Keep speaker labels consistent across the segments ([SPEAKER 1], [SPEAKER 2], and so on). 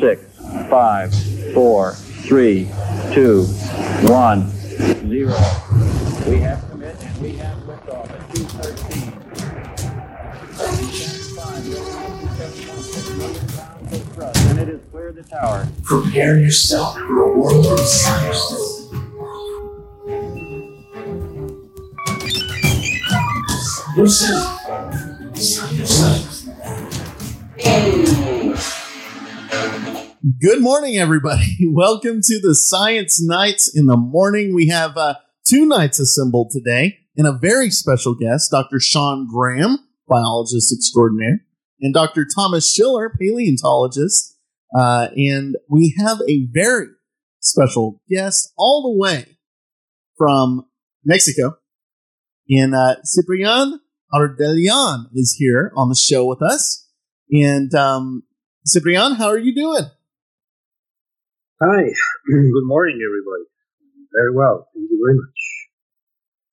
[SPEAKER 1] six, five, four, three, two, one, zero. We have commit and we have liftoff at 213. And it is clear the tower.
[SPEAKER 2] Prepare yourself for a world of science. Listen.
[SPEAKER 3] Good morning, everybody. Welcome to the Science Nights in the morning. We have uh, two knights assembled today and a very special guest, Dr. Sean Graham, biologist extraordinaire, and Dr. Thomas Shiller, paleontologist. Uh, and we have a very special guest all the way from Mexico. And uh, Ciprian Ardelean is here on the show with us. And um, Ciprian, how are you doing?
[SPEAKER 4] Hi, good morning, everybody. Very well, thank you very much.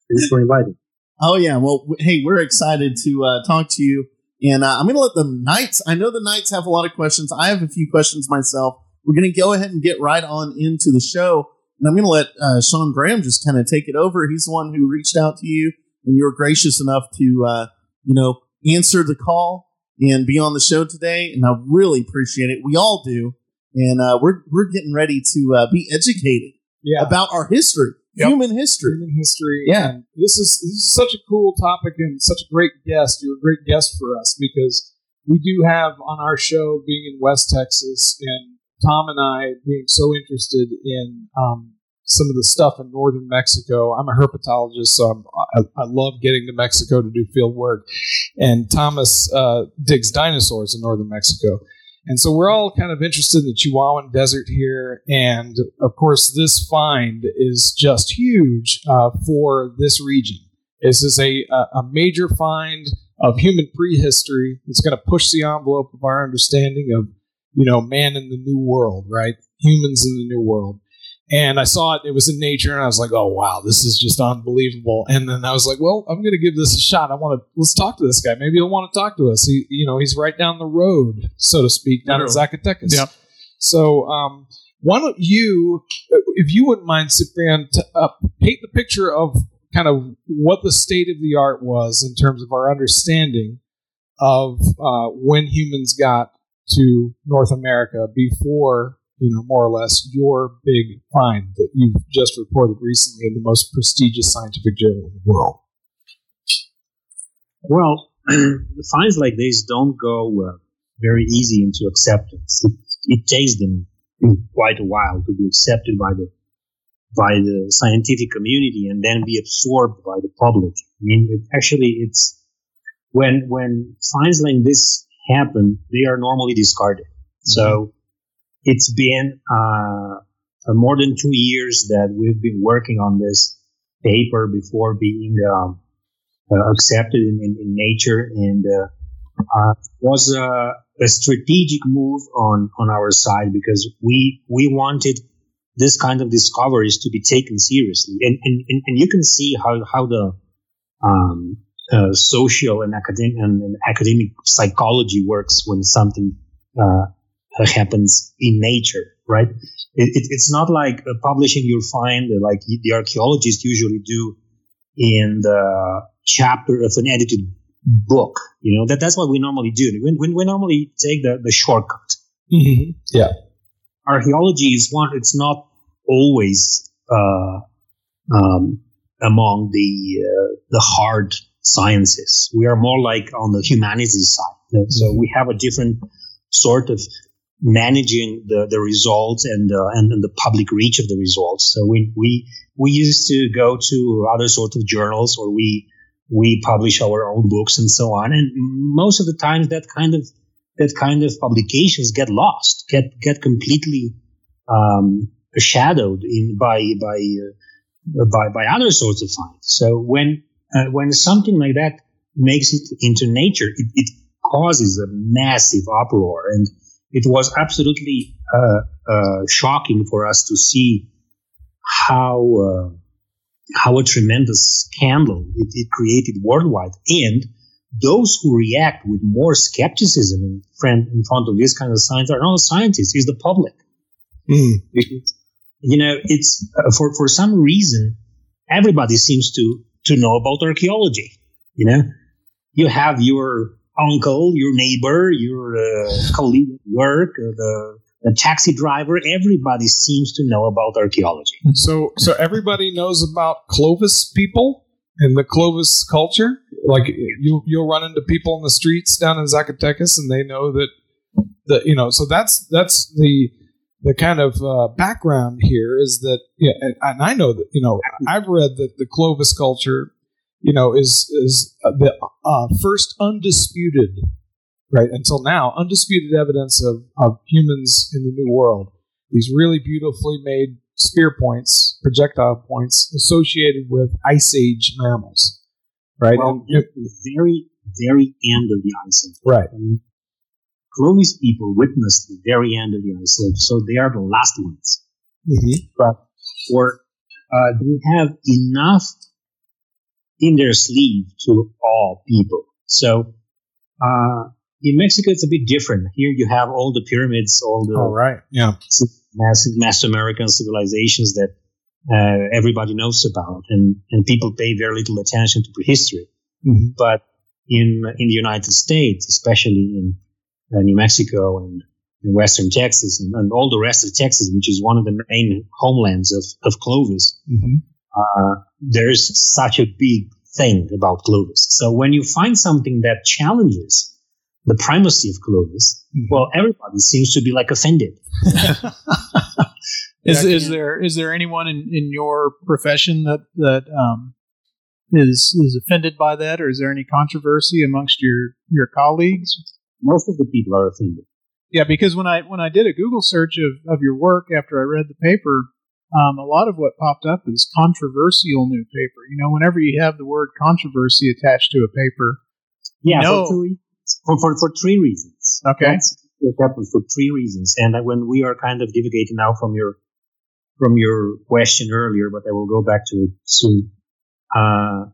[SPEAKER 4] Thanks for inviting.
[SPEAKER 3] Oh yeah, well, hey, we're excited to uh, talk to you, and uh, I'm going to let the Knights. I know the Knights have a lot of questions. I have a few questions myself. We're going to go ahead and get right on into the show, and I'm going to let uh, Sean Graham just kind of take it over. He's the one who reached out to you, and you were gracious enough to, uh, you know, answer the call and be on the show today, and I really appreciate it. We all do, and uh, we're we're getting ready to uh, be educated
[SPEAKER 5] yeah.
[SPEAKER 3] about our history,
[SPEAKER 5] Yep.
[SPEAKER 3] human history.
[SPEAKER 5] human history.
[SPEAKER 3] Yeah.
[SPEAKER 5] And this is this is such a cool topic and such a great guest. You're a great guest for us because we do have on our show being in West Texas and Tom and I being so interested in um, some of the stuff in northern Mexico. I'm a herpetologist, so I'm, I, I love getting to Mexico to do field work. And Thomas uh, digs dinosaurs in northern Mexico. And so we're all kind of interested in the Chihuahuan Desert here. And of course, this find is just huge uh, for this region. This is a, a major find of human prehistory that's going to push the envelope of our understanding of, you know, man in the new world, right? Humans in the new world. And I saw it, it was in nature, and I was like, oh, wow, this is just unbelievable. And then I was like, well, I'm going to give this a shot. I want to, let's talk to this guy. Maybe he'll want to talk to us. He, you know, he's right down the road, so to speak, down at Zacatecas.
[SPEAKER 6] Yep.
[SPEAKER 5] So, um, why don't you, if you wouldn't mind, Ciprian, to, uh, paint the picture of kind of what the state of the art was in terms of our understanding of uh, when humans got to North America before, you know, more or less your big find that you've just reported recently in the most prestigious scientific journal in the world.
[SPEAKER 4] Well, finds like this don't go uh, very easy into acceptance. It, it takes them quite a while to be accepted by the by the scientific community and then be absorbed by the public. I mean, it, actually, it's when when finds like this happen, they are normally discarded. So it's been uh, uh, more than two years that we've been working on this paper before being um, uh, accepted in, in, in nature, and uh, uh, was a, a strategic move on on our side because we we wanted this kind of discoveries to be taken seriously, and and, and, you can see how how the um, uh, social and academic and, and academic psychology works when something uh, happens in nature, right? It, it, it's not like uh, publishing your find like the archaeologists usually do in the chapter of an edited book. You know that that's what we normally do. When, when we normally take the, the shortcut.
[SPEAKER 5] Yeah.
[SPEAKER 4] Archaeology is one. It's not always uh, um, among the uh, the hard sciences. We are more like on the humanities side. So we have a different sort of managing the, the results and, uh, and and the public reach of the results. So we we we used to go to other sorts of journals or we we publish our own books and so on. And most of the times that kind of that kind of publications get lost, get get completely um, shadowed in by by uh, by by other sorts of finds. So when uh, when something like that makes it into nature, it, it causes a massive uproar, and it was absolutely uh, uh, shocking for us to see how uh, how a tremendous scandal it, it created worldwide, and those who react with more skepticism in front, in front of this kind of science are not scientists, it's the public.
[SPEAKER 5] Mm.
[SPEAKER 4] You know, it's uh, for, for some reason, everybody seems to, to know about archaeology. You know, you have your uncle, your neighbor, your uh, colleague at work, uh, the, the taxi driver. Everybody seems to know about archaeology.
[SPEAKER 5] So, so everybody knows about Clovis people and the Clovis culture. Like you, you'll run into people in the streets down in Zacatecas, and they know that the you know. So that's that's the the kind of uh, background here is that yeah, and, and I know that you know I've read that the Clovis culture, you know, is is the uh, first undisputed right until now undisputed evidence of of humans in the New World. These really beautifully made spear points, projectile points associated with ice age mammals, right?
[SPEAKER 4] Well,
[SPEAKER 5] And-
[SPEAKER 4] at the very, very end of the ice age.
[SPEAKER 5] right.
[SPEAKER 4] I mean, Clovis people witnessed the very end of the ice age, so they are the last ones.
[SPEAKER 5] Mhm.
[SPEAKER 4] But or uh, they have enough in their sleeve to all people. So uh, in Mexico, it's a bit different. Here, you have all the pyramids, all the
[SPEAKER 5] All right. Yeah.
[SPEAKER 4] massive Mesoamerican civilizations that uh, everybody knows about, and and people pay very little attention to prehistory.
[SPEAKER 5] Mhm.
[SPEAKER 4] But in in the United States, especially in uh, New Mexico and in Western Texas and, and all the rest of Texas, which is one of the main homelands of, of Clovis,
[SPEAKER 5] Mhm.
[SPEAKER 4] uh, there's such a big thing about Clovis. So when you find something that challenges the primacy of Clovis,
[SPEAKER 5] Mhm.
[SPEAKER 4] well, everybody seems to be like offended.
[SPEAKER 6] Is is there is there anyone in, in your profession that that um, is is offended by that, or is there any controversy amongst your your colleagues?
[SPEAKER 4] Most of the people are offended.
[SPEAKER 6] Yeah, because when I when I did a Google search of, of your work after I read the paper, um, a lot of what popped up is controversial new paper. You know, whenever you have the word controversy attached to a paper,
[SPEAKER 4] Yeah,
[SPEAKER 6] No.
[SPEAKER 4] for, reasons. for, for, for three reasons.
[SPEAKER 6] Okay.
[SPEAKER 4] That's what happens for three reasons. And when we are kind of divagating now from your from your question earlier, but I will go back to it soon. Uh,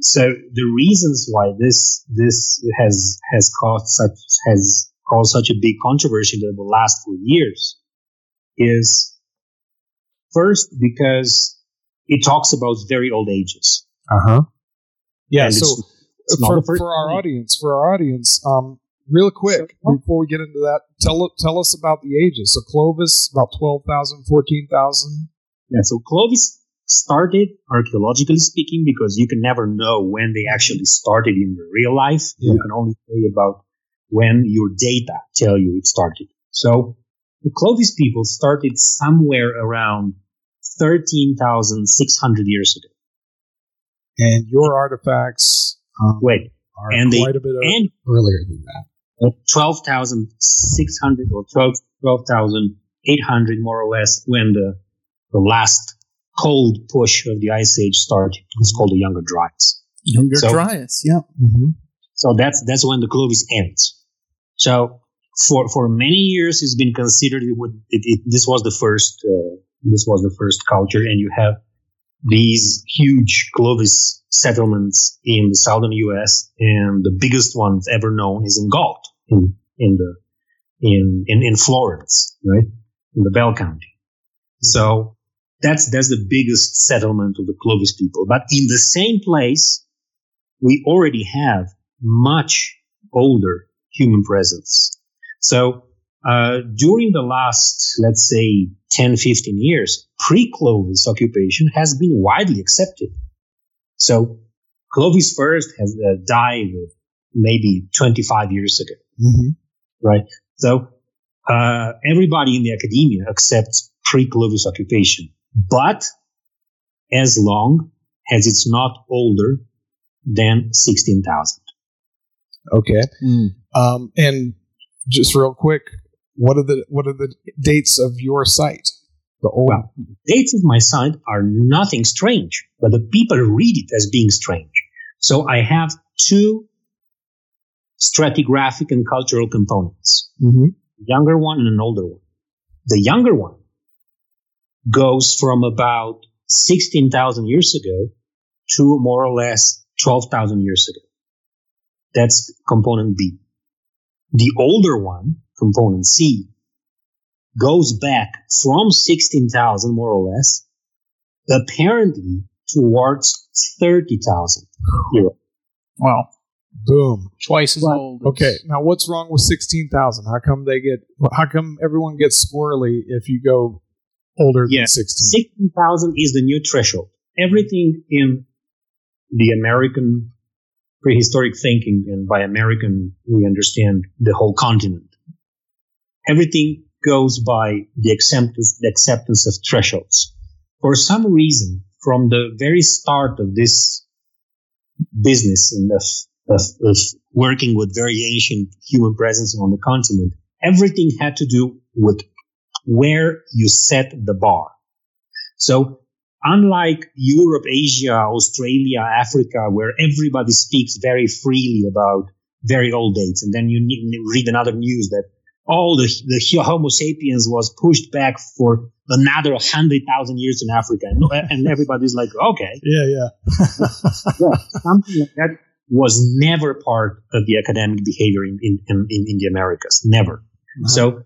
[SPEAKER 4] so the reasons why this this has has caused such has caused such a big controversy that will last for years is first because it talks about very old ages.
[SPEAKER 5] Uh huh. Yeah.
[SPEAKER 4] And
[SPEAKER 5] So
[SPEAKER 4] it's- it's
[SPEAKER 5] for, for our
[SPEAKER 4] time.
[SPEAKER 5] audience, for our audience, um, real quick
[SPEAKER 4] So-
[SPEAKER 5] before we get into that, tell tell us about the ages. So Clovis, about 12,000, 14,000.
[SPEAKER 4] Yeah, so Clovis started, archaeologically speaking, because you can never know when they actually started in real life. You can only say about when your data tell you it started. So the Clovis people started somewhere around 13,600 years ago.
[SPEAKER 5] And your artifacts um,
[SPEAKER 4] Wait,
[SPEAKER 5] are
[SPEAKER 4] and they-
[SPEAKER 5] quite a bit
[SPEAKER 4] and
[SPEAKER 5] earlier than that.
[SPEAKER 4] 12,600 or 12 12,800 more or less when the, the last cold push of the ice age started. It's called the Younger Dryas.
[SPEAKER 3] Younger
[SPEAKER 4] So-
[SPEAKER 3] Dryas, yeah.
[SPEAKER 5] Mm-hmm.
[SPEAKER 4] So that's that's when the Clovis ends. So for for many years, it's been considered it would it, it, this was the first uh, this was the first culture, and you have these huge Clovis settlements in the southern U.S. and the biggest ones ever known is in Gault in in the in in, in Florence, right in the Bell County. So that's that's the biggest settlement of the Clovis people. But in the same place, we already have much older human presence. So uh, during the last, let's say, 10, 15 years, pre-Clovis occupation has been widely accepted. So Clovis first has uh, died maybe 25 years ago,
[SPEAKER 5] Mm-hmm.
[SPEAKER 4] right? So uh, everybody in the academia accepts pre-Clovis occupation, but as long as it's not older than 16,000.
[SPEAKER 5] Okay.
[SPEAKER 3] Mm.
[SPEAKER 5] Um, and just real quick, what are the what are the dates of your site? The old.
[SPEAKER 4] Well, dates of my site are nothing strange, but the people read it as being strange. So I have two stratigraphic and cultural components,
[SPEAKER 5] Mhm.
[SPEAKER 4] a younger one and an older one. The younger one goes from about 16,000 years ago to more or less 12,000 years ago. That's component B. The older one, component C, goes back from 16,000 more or less, apparently towards 30,000 euro.
[SPEAKER 6] Well,
[SPEAKER 5] Boom.
[SPEAKER 6] twice as
[SPEAKER 5] Well,
[SPEAKER 6] old.
[SPEAKER 5] Okay, now what's wrong with sixteen thousand? How come they get? How come everyone gets squirrely if you go older
[SPEAKER 4] Yeah.
[SPEAKER 5] than sixteen?
[SPEAKER 4] 16,000 is the new threshold. Everything in the American prehistoric thinking, and by American, we understand the whole continent. Everything goes by the acceptance, the acceptance of thresholds. For some reason, from the very start of this business and of, of, of working with very ancient human presence on the continent, everything had to do with where you set the bar. So unlike Europe, Asia, Australia, Africa, where everybody speaks very freely about very old dates, and then you read another news that oh, the, the Homo sapiens was pushed back for another 100,000 years in Africa. And, everybody's like, okay,
[SPEAKER 5] Yeah, yeah.
[SPEAKER 4] something like that was never part of the academic behavior in, in, in, in the Americas. Never. So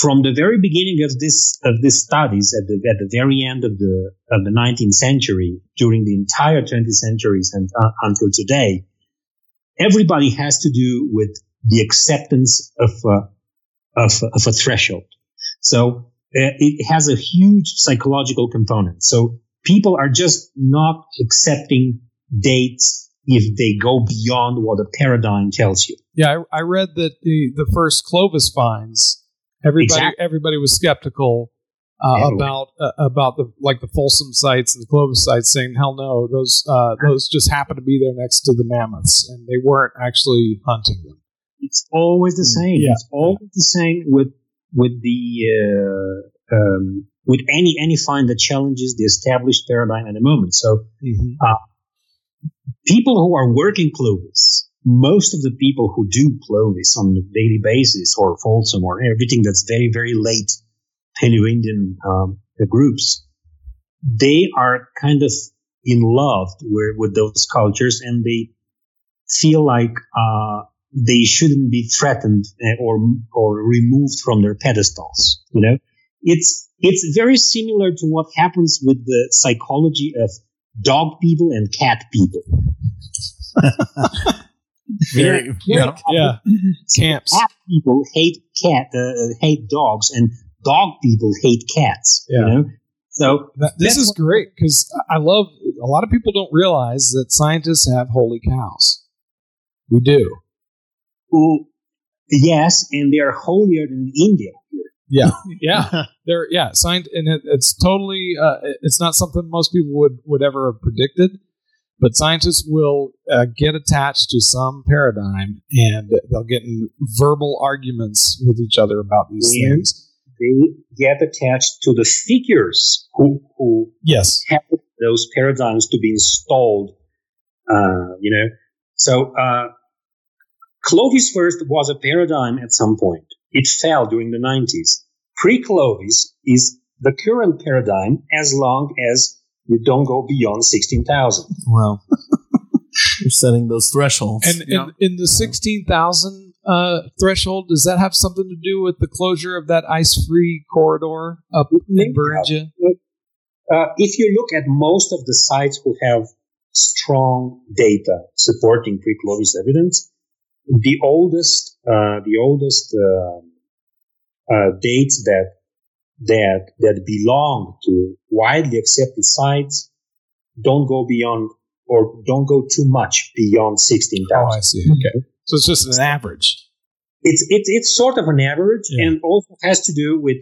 [SPEAKER 4] from the very beginning of this of these studies at the at the very end of the of the 19th century during the entire 20th centuries and uh, until today everybody has to do with the acceptance of uh, of, of a threshold so uh, it has a huge psychological component so people are just not accepting dates if they go beyond what a paradigm tells you
[SPEAKER 5] Yeah, I, I read that the the first Clovis finds everybody
[SPEAKER 4] Exactly.
[SPEAKER 5] everybody was skeptical uh, about uh, about the like the Folsom sites and the Clovis sites, saying hell no, those uh, those just happened to be there next to the mammoths, and they weren't actually hunting them.
[SPEAKER 4] It's always the same.
[SPEAKER 5] Yeah.
[SPEAKER 4] It's always the same with with the uh, um, with any any find that challenges the established paradigm at the moment. So people who are working Clovis, most of the people who do Clovis on a daily basis or Folsom or everything that's very very late Paleo-Indian um, groups, they are kind of in love with, with those cultures and they feel like uh, they shouldn't be threatened uh, or or removed from their pedestals. You know, it's it's very similar to what happens with the psychology of dog people and cat people.
[SPEAKER 3] Very,
[SPEAKER 5] Yeah, yeah. Camps.
[SPEAKER 4] Cat people hate cat uh, hate dogs, and dog people hate cats.
[SPEAKER 5] Yeah.
[SPEAKER 4] You know, so
[SPEAKER 5] That- this is great because I love. A lot of people don't realize that scientists have holy cows. We do.
[SPEAKER 4] Who, yes, and they are holier than India.
[SPEAKER 5] Yeah, yeah. They're yeah. Science, and it, it's totally. Uh, it's not something most people would would ever have predicted. But scientists will uh, get attached to some paradigm, and they'll get in verbal arguments with each other about these
[SPEAKER 4] Yeah.
[SPEAKER 5] things.
[SPEAKER 4] They get attached to the figures who who
[SPEAKER 5] Yes.
[SPEAKER 4] have those paradigms to be installed. Uh, you know, so uh, Clovis first was a paradigm at some point. It fell during the 90s. Pre-Clovis is the current paradigm as long as you don't go beyond 16,000.
[SPEAKER 3] Wow. You're setting those thresholds.
[SPEAKER 5] And in, in the sixteen thousand uh, threshold, does that have something to do with the closure of that ice-free corridor up in Beringia?
[SPEAKER 4] Uh, if you look at most of the sites who have strong data supporting pre-Clovis evidence, the oldest, uh, the oldest uh, uh, dates that that that belong to widely accepted sites don't go beyond or don't go too much beyond sixteen
[SPEAKER 5] Oh,
[SPEAKER 4] thousand.
[SPEAKER 5] I see. Okay, so it's just an average.
[SPEAKER 4] it's it's it's sort of an average,
[SPEAKER 5] Yeah.
[SPEAKER 4] and also has to do with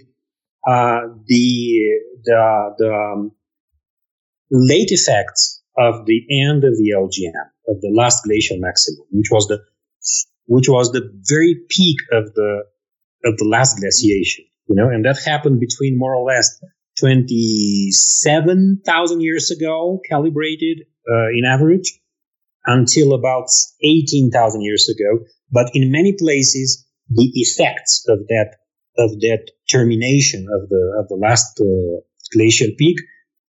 [SPEAKER 4] uh, the the the um, late effects of the end of the LGM of the last glacial maximum, which was the which was the very peak of the of the last glaciation. You know, and that happened between more or less twenty seven thousand years ago, calibrated uh, in average, until about eighteen thousand years ago. But in many places, the effects of that of that termination of the of the last uh, glacial peak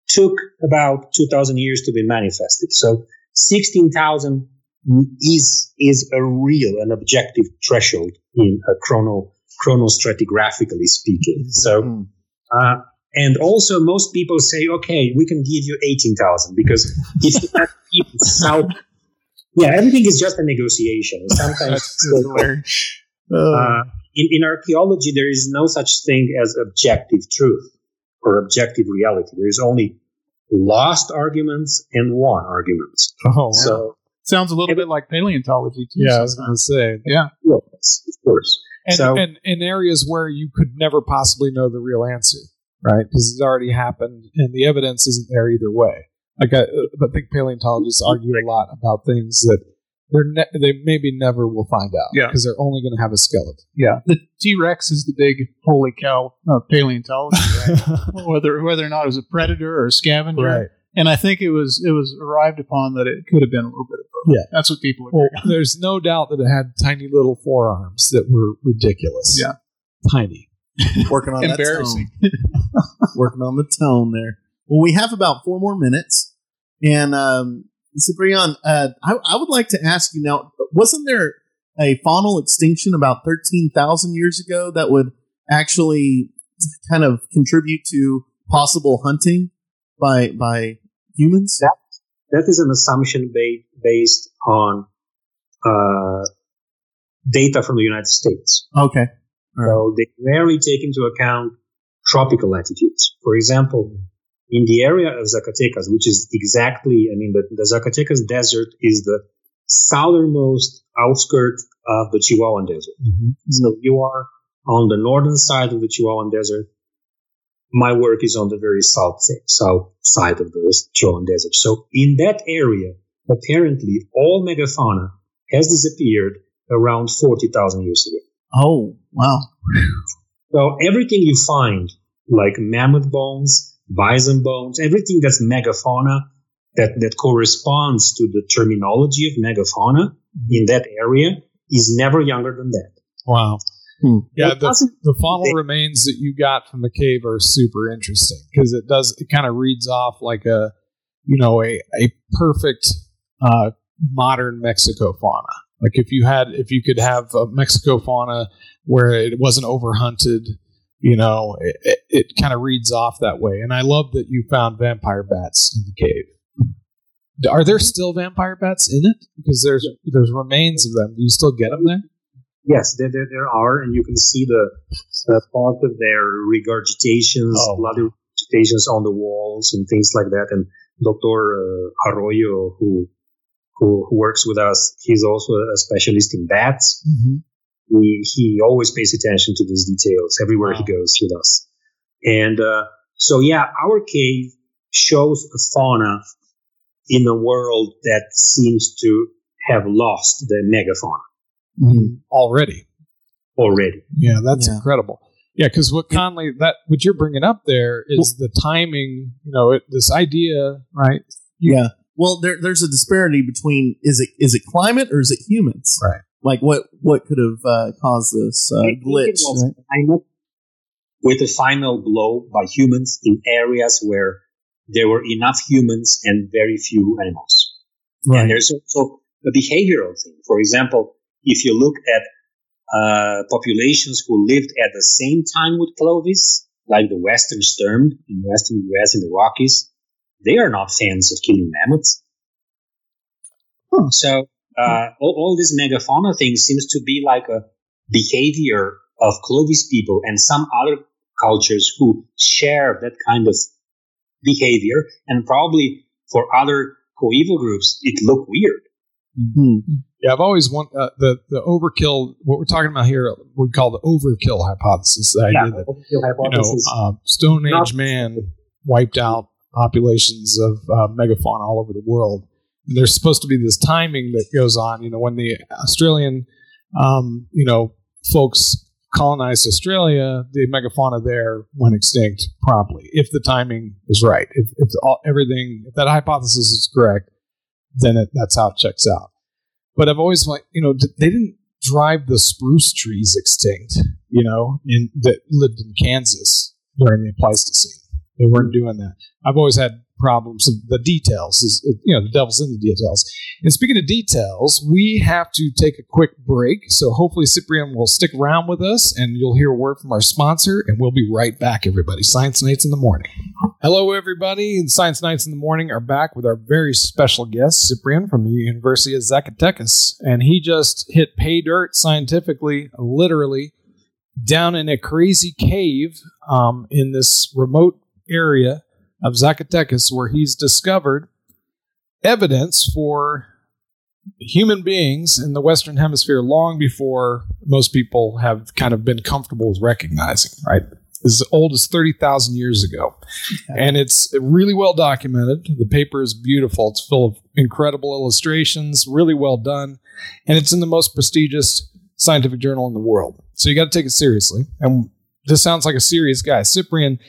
[SPEAKER 4] took about 2000 years to be manifested so 16000 is is a real and objective threshold in a chrono chronostratigraphically speaking. So,
[SPEAKER 3] Hmm.
[SPEAKER 4] uh, and also most people say, okay, we can give you eighteen thousand because if you have people south, yeah, everything is just a negotiation. Sometimes
[SPEAKER 6] That's
[SPEAKER 4] uh, in, in archaeology, there is no such thing as objective truth or objective reality. There is only lost arguments and won arguments.
[SPEAKER 5] Oh,
[SPEAKER 4] So,
[SPEAKER 6] Sounds a little bit like paleontology too.
[SPEAKER 5] yeah, I was going to say.
[SPEAKER 6] Yeah.
[SPEAKER 4] yes, of course.
[SPEAKER 5] And,
[SPEAKER 4] So-
[SPEAKER 5] and in areas where you could never possibly know the real answer, right? Because it's already happened, and the evidence isn't there either way. Like I, uh, I think paleontologists argue a lot about things that they're ne- they maybe never will find out.
[SPEAKER 6] Yeah.
[SPEAKER 5] because they're only going to have a skeleton.
[SPEAKER 6] Yeah. The T Rex is the big holy cow uh, of paleontology, right? whether whether or not it was a predator or a scavenger.
[SPEAKER 5] right.
[SPEAKER 6] And I think it was it was arrived upon that it could have been a little bit of both.
[SPEAKER 5] Yeah.
[SPEAKER 6] That's what people agree.
[SPEAKER 5] Well, there's no doubt that it had tiny little forearms that were ridiculous.
[SPEAKER 6] Yeah.
[SPEAKER 5] tiny.
[SPEAKER 3] Working on that
[SPEAKER 6] Embarrassing.
[SPEAKER 3] tone. Working on the tone there. Well, we have about four more minutes. And um, Ciprian, uh, I, I would like to ask you now, wasn't there a faunal extinction about 13,000 years ago that would actually kind of contribute to possible hunting by by humans?
[SPEAKER 4] That is an assumption ba- based on uh, data from the United States.
[SPEAKER 3] Okay.
[SPEAKER 4] So they rarely take into account tropical latitudes. For example, in the area of Zacatecas, which is exactly, I mean, the, the Zacatecas Desert is the southernmost outskirt of the Chihuahuan Desert. So you are on the northern side of the Chihuahuan Desert. My work is on the very south south side of the Chihuahuan Desert. So in that area, apparently all megafauna has disappeared around 40,000 years ago.
[SPEAKER 3] Oh, wow.
[SPEAKER 4] So everything you find, like mammoth bones, bison bones, everything that's megafauna that, that corresponds to the terminology of megafauna in that area is never younger than that.
[SPEAKER 5] Wow.
[SPEAKER 3] Hmm.
[SPEAKER 5] Yeah, the, the faunal remains that you got from the cave are super interesting because it does it kind of reads off like a you know a a perfect uh, modern Mexico fauna. Like if you had if you could have a Mexico fauna where it wasn't overhunted, you know, it, it, it kind of reads off that way. And I love that you found vampire bats in the cave. Are there still vampire bats in it? Because there's there's remains of them. Do you still get them there?
[SPEAKER 4] Yes, there, there, there are, and you can see the uh, part of their regurgitations,
[SPEAKER 5] Oh.
[SPEAKER 4] bloody regurgitations on the walls and things like that. And Dr. Uh, Arroyo, who, who who works with us, he's also a specialist in bats. He he always pays attention to these details everywhere he goes with us. And uh, so, yeah, our cave shows a fauna in a world that seems to have lost the megafauna
[SPEAKER 5] Already.
[SPEAKER 4] already.
[SPEAKER 5] Yeah, that's
[SPEAKER 3] Yeah.
[SPEAKER 5] incredible. Yeah, because what Conley that what you're bringing up there is the timing. You know, it, this idea, right?
[SPEAKER 3] Yeah. Well, there, there's a disparity between is it is it climate or is it humans?
[SPEAKER 5] Right.
[SPEAKER 3] Like what what could have uh, caused this uh, glitch? right?
[SPEAKER 4] with a final blow by humans in areas where there were enough humans and very few animals. And there's also a behavioral thing. For example, if you look at uh, populations who lived at the same time with Clovis, like the Western Stemmed in Western US in the Rockies, they are not fans of killing mammoths. So uh, all, all this megafauna thing seems to be like a behavior of Clovis people and some other cultures who share that kind of behavior, and probably for other coeval groups, it looked weird.
[SPEAKER 3] Hmm.
[SPEAKER 5] Yeah, I've always want uh, the the overkill. What we're talking about here, we call the overkill hypothesis. The idea that you know, uh, Stone Age
[SPEAKER 4] Not-
[SPEAKER 5] man wiped out populations of uh, megafauna all over the world. And there's supposed to be this timing that goes on. You know, when the Australian, um, you know, folks colonized Australia, the megafauna there went extinct promptly. If the timing is right, if, if all, everything, if that hypothesis is correct, then it, that's how it checks out. But I've always like, you know, they didn't drive the spruce trees extinct, you know, in that lived in Kansas during the Pleistocene. They weren't doing that. I've always had problems, of the details. Is, you know, the devil's in the details. And speaking of details, we have to take a quick break. So hopefully Ciprian will stick around with us, and you'll hear a word from our sponsor, and we'll be right back. Everybody, Science Nights in the morning. Hello, everybody. Science Nights in the morning are back with our very special guest, Ciprian from the University of Zacatecas, and he just hit pay dirt scientifically, literally down in a crazy cave um, in this remote area of Zacatecas where he's discovered evidence for human beings in the Western Hemisphere long before most people have kind of been comfortable with recognizing, right? As old as 30,000 years ago. And it's really well documented. The paper is beautiful. It's full of incredible illustrations, really well done. And it's in the most prestigious scientific journal in the world. So you got to take it seriously. And this sounds like a serious guy. Ciprian,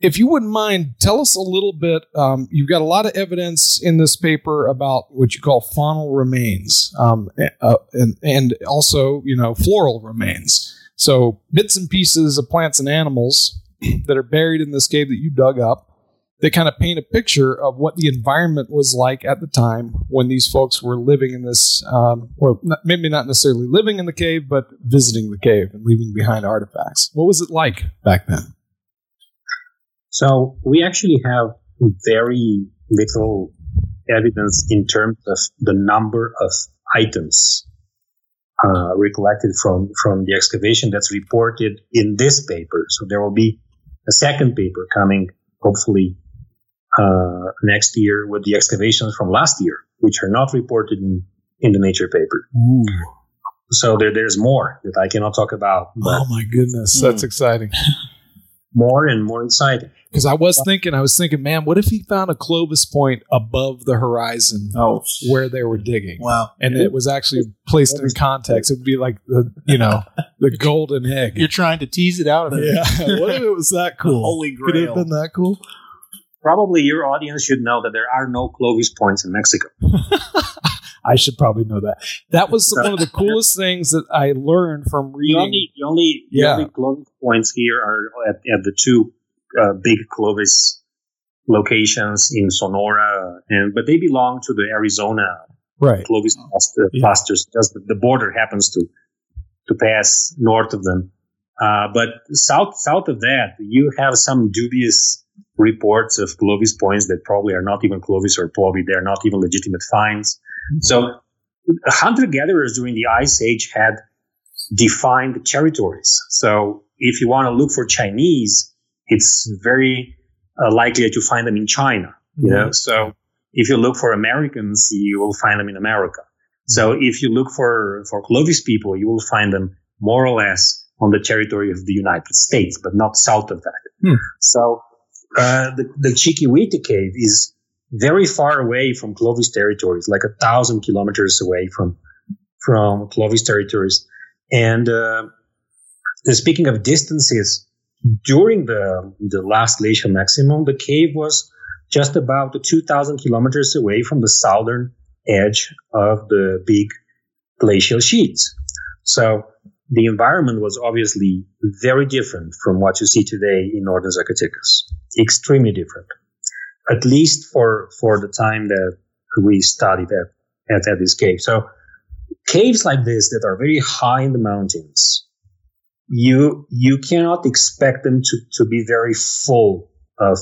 [SPEAKER 5] if you wouldn't mind, tell us a little bit. Um, you've got a lot of evidence in this paper about what you call faunal remains, um, uh, and, and also, you know, floral remains. So bits and pieces of plants and animals that are buried in this cave that you dug up they kind of paint a picture of what the environment was like at the time when these folks were living in this, um, or not, maybe not necessarily living in the cave, but visiting the cave and leaving behind artifacts. What was it like back then?
[SPEAKER 4] So we actually have very little evidence in terms of the number of items uh, recollected from from the excavation that's reported in this paper. So there will be a second paper coming, hopefully uh, next year with the excavations from last year, which are not reported in, in the Nature paper.
[SPEAKER 5] Ooh.
[SPEAKER 4] So there, there's more that I cannot talk about.
[SPEAKER 5] oh my goodness, that's mm. exciting.
[SPEAKER 4] More and more exciting.
[SPEAKER 5] Because I was thinking, I was thinking, man, what if he found a Clovis point above the horizon
[SPEAKER 3] oh,
[SPEAKER 5] where they were digging?
[SPEAKER 3] Wow.
[SPEAKER 5] And it was actually placed in context. It would be like the, you know, the golden egg.
[SPEAKER 6] You're trying to tease it out of
[SPEAKER 5] it. Yeah. what if it was that cool?
[SPEAKER 3] Holy grail.
[SPEAKER 5] Could it have been that cool?
[SPEAKER 4] probably your audience should know that there are no Clovis points in Mexico.
[SPEAKER 5] I should probably know that. That was one of the coolest things that I learned from reading.
[SPEAKER 4] The only, the only, yeah. the only Clovis points here are at, at the two uh, big Clovis locations in Sonora, and but they belong to the Arizona
[SPEAKER 5] right.
[SPEAKER 4] Clovis clusters. Yeah. Just the, the border happens to to pass north of them. Uh, but south south of that, you have some dubious reports of Clovis points that probably are not even Clovis or probably they're not even legitimate finds. So hunter gatherers during the Ice Age had defined territories. So if you want to look for Chinese, it's very uh, likely that you find them in China. You know, mm-hmm. so if you look for Americans, you will find them in America. So if you look for for Clovis people, you will find them more or less on the territory of the United States, but not south of that.
[SPEAKER 5] Hmm.
[SPEAKER 4] So uh, the, the Chiquihuite cave is very far away from Clovis territories, like a thousand kilometers away from from Clovis territories. And uh, speaking of distances, during the the last glacial maximum, the cave was just about 2,000 kilometers away from the southern edge of the big glacial sheets. So the environment was obviously very different from what you see today in northern Zacatecas. Extremely different, at least for for the time that we studied at, at, at this cave. So caves like this that are very high in the mountains, you you cannot expect them to, to be very full of,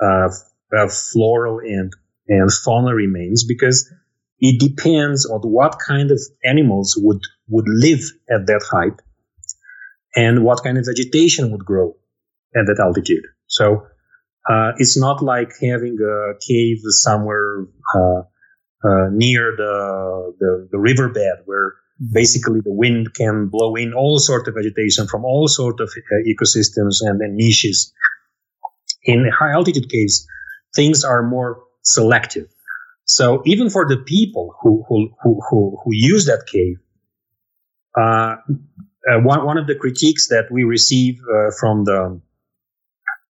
[SPEAKER 4] of, of floral and and fauna remains because it depends on what kind of animals would, would live at that height and what kind of vegetation would grow at that altitude. So uh, it's not like having a cave somewhere uh, uh, near the, the, the riverbed where basically the wind can blow in all sorts of vegetation from all sorts of uh, ecosystems and, and niches. In high altitude caves, things are more selective. So even for the people who who who who, who use that cave, uh, uh, one one of the critiques that we receive uh, from the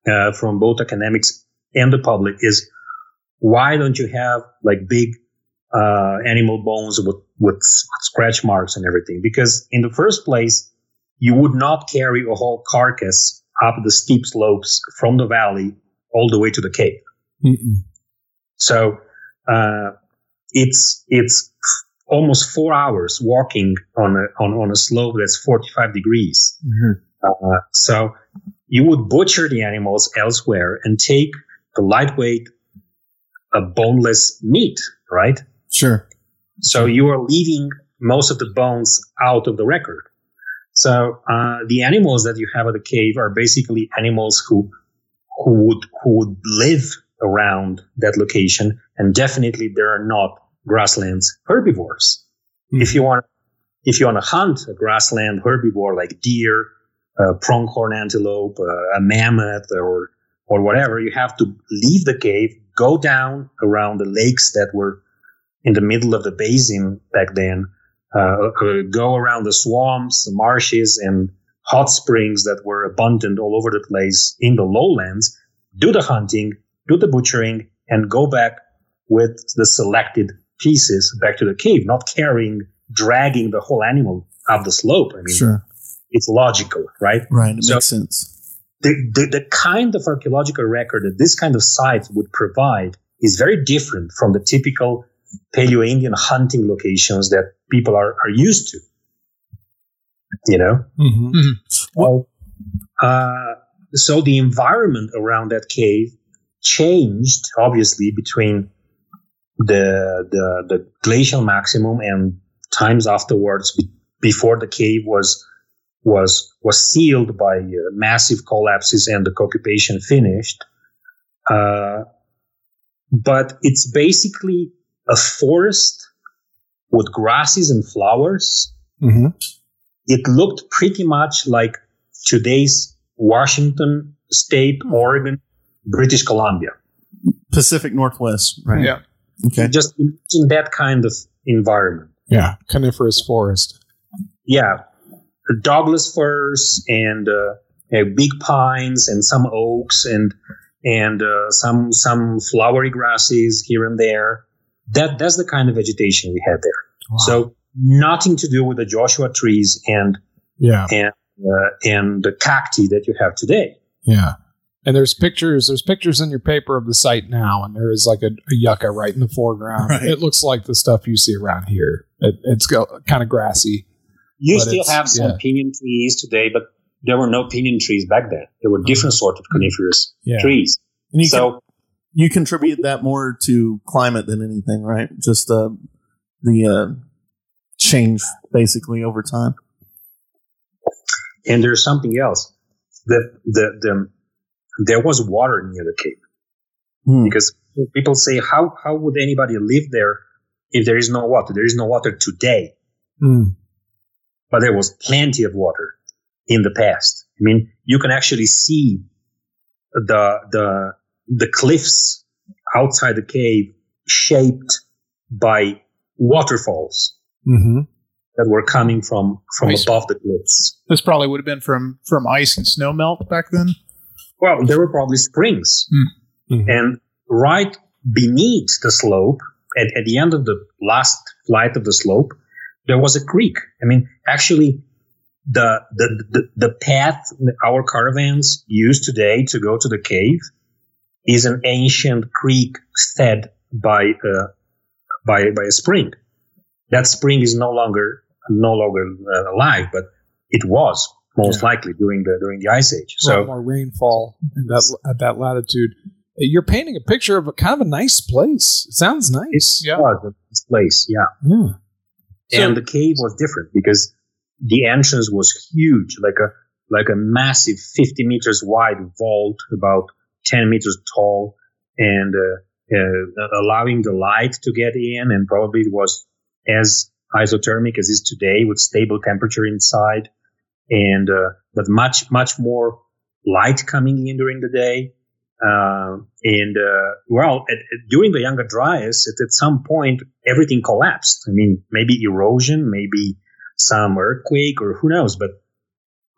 [SPEAKER 4] uh, from both academics and the public is why don't you have like big uh, animal bones with with scratch marks and everything? Because in the first place, you would not carry a whole carcass up the steep slopes from the valley all the way to the cave.
[SPEAKER 5] Mm-mm.
[SPEAKER 4] So uh, it's it's almost four hours walking on a on, on a slope that's 45 degrees. Uh, so you would butcher the animals elsewhere and take the lightweight, uh, boneless meat, right?
[SPEAKER 3] Sure.
[SPEAKER 4] So you are leaving most of the bones out of the record. So uh, the animals that you have at the cave are basically animals who who would who would live around that location, and definitely there are not grasslands herbivores. If you want if you want to hunt a grassland herbivore like deer, uh, pronghorn antelope, a mammoth, or or whatever, you have to leave the cave, go down around the lakes that were in the middle of the basin back then, uh, uh, go around the swamps, the marshes, and hot springs that were abundant all over the place in the lowlands, do the hunting, do the butchering, and go back with the selected pieces back to the cave, not carrying, dragging the whole animal up the slope. I mean,
[SPEAKER 3] Sure.
[SPEAKER 4] It's logical, right?
[SPEAKER 3] Right. It
[SPEAKER 4] So-
[SPEAKER 3] makes sense.
[SPEAKER 4] the, the, the kind of archaeological record that this kind of site would provide is very different from the typical Paleo Indian hunting locations that people are, are used to. You know?
[SPEAKER 5] Mm-hmm.
[SPEAKER 4] Well, uh, so the environment around that cave changed, obviously, between the, the, the glacial maximum and times afterwards, be- before the cave was was was sealed by uh, massive collapses and the occupation finished. Uh, but it's basically a forest with grasses and flowers.
[SPEAKER 5] Mm-hmm.
[SPEAKER 4] It looked pretty much like today's Washington State, Oregon, British Columbia.
[SPEAKER 3] Pacific Northwest. Right.
[SPEAKER 6] Yeah.
[SPEAKER 3] Okay.
[SPEAKER 4] Just in that kind of environment.
[SPEAKER 5] Yeah, coniferous forest.
[SPEAKER 4] yeah, Douglas firs and uh, uh, big pines and some oaks and and uh, some some flowery grasses here and there. That that's the kind of vegetation we had there. So nothing to do with the Joshua trees and
[SPEAKER 5] yeah,
[SPEAKER 4] and uh, and the cacti that you have today.
[SPEAKER 5] yeah. And there's pictures. There's pictures in your paper of the site now, and there is like a, a yucca right in the foreground.
[SPEAKER 3] Right.
[SPEAKER 5] It looks like the stuff you see around here. It, it's kind of grassy.
[SPEAKER 4] You
[SPEAKER 5] But
[SPEAKER 4] still have some
[SPEAKER 5] yeah.
[SPEAKER 4] pinyon trees today, but there were no pinyon trees back then. There were different sort of coniferous
[SPEAKER 5] Yeah.
[SPEAKER 4] trees.
[SPEAKER 3] And you,
[SPEAKER 4] so
[SPEAKER 3] con- you contribute that more to climate than anything, right? Just uh, the uh, change basically over time.
[SPEAKER 4] And there's something else. The, the, the, there was water near the cape
[SPEAKER 3] Hmm.
[SPEAKER 4] because people say, how, how would anybody live there if there is no water? There is no water today,
[SPEAKER 5] Mm.
[SPEAKER 4] But there was plenty of water in the past. I mean, you can actually see the, the, the cliffs outside the cave shaped by waterfalls
[SPEAKER 5] hmm
[SPEAKER 4] that were coming from, from
[SPEAKER 6] Nice.
[SPEAKER 4] above the cliffs.
[SPEAKER 6] This probably would have been from from ice and snow melt back then.
[SPEAKER 4] Well, there were probably springs.
[SPEAKER 5] Mhm.
[SPEAKER 4] And right beneath the slope, at, at the end of the last flight of the slope, there was a creek. I mean, actually, the, the, the, the path our caravans use today to go to the cave is an ancient creek fed by, uh, by, by a spring. That spring is no longer, no longer uh, alive, but it was most
[SPEAKER 5] Yeah.
[SPEAKER 4] likely during the, during the ice age.
[SPEAKER 5] a lot
[SPEAKER 4] So,
[SPEAKER 5] more rainfall in that, at that latitude. You're painting a picture of a kind of a nice place. It sounds nice.
[SPEAKER 4] It's
[SPEAKER 6] Yeah.
[SPEAKER 4] was this place, yeah.
[SPEAKER 5] Yeah.
[SPEAKER 4] And the cave was different because the entrance was huge, like a like a massive 50 meters wide vault, about 10 meters tall, and uh, uh, allowing the light to get in, and probably it was as isothermic as is today, with stable temperature inside, and uh, but much much more light coming in during the day. Uh, and uh, well, at, at- during the Younger Dryas, at, at some point, everything collapsed. I mean, maybe erosion, maybe some earthquake, or who knows. But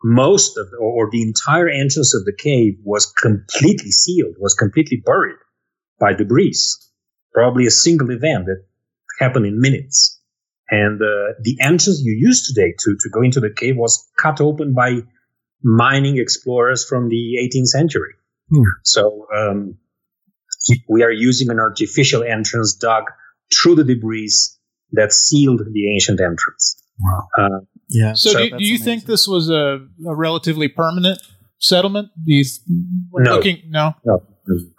[SPEAKER 4] most of, the, or the entire entrance of the cave was completely sealed, was completely buried by debris. Probably a single event that happened in minutes. And uh, the entrance you use today to, to go into the cave was cut open by mining explorers from the 18th century.
[SPEAKER 5] Hmm.
[SPEAKER 4] So um, we are using an artificial entrance dug through the debris that sealed the ancient entrance.
[SPEAKER 2] Wow.
[SPEAKER 4] Uh,
[SPEAKER 3] Yeah.
[SPEAKER 6] So,
[SPEAKER 4] So
[SPEAKER 6] do, do
[SPEAKER 3] that's
[SPEAKER 6] you think this was a, a relatively permanent settlement? Do you, we're
[SPEAKER 4] No.
[SPEAKER 6] looking, no.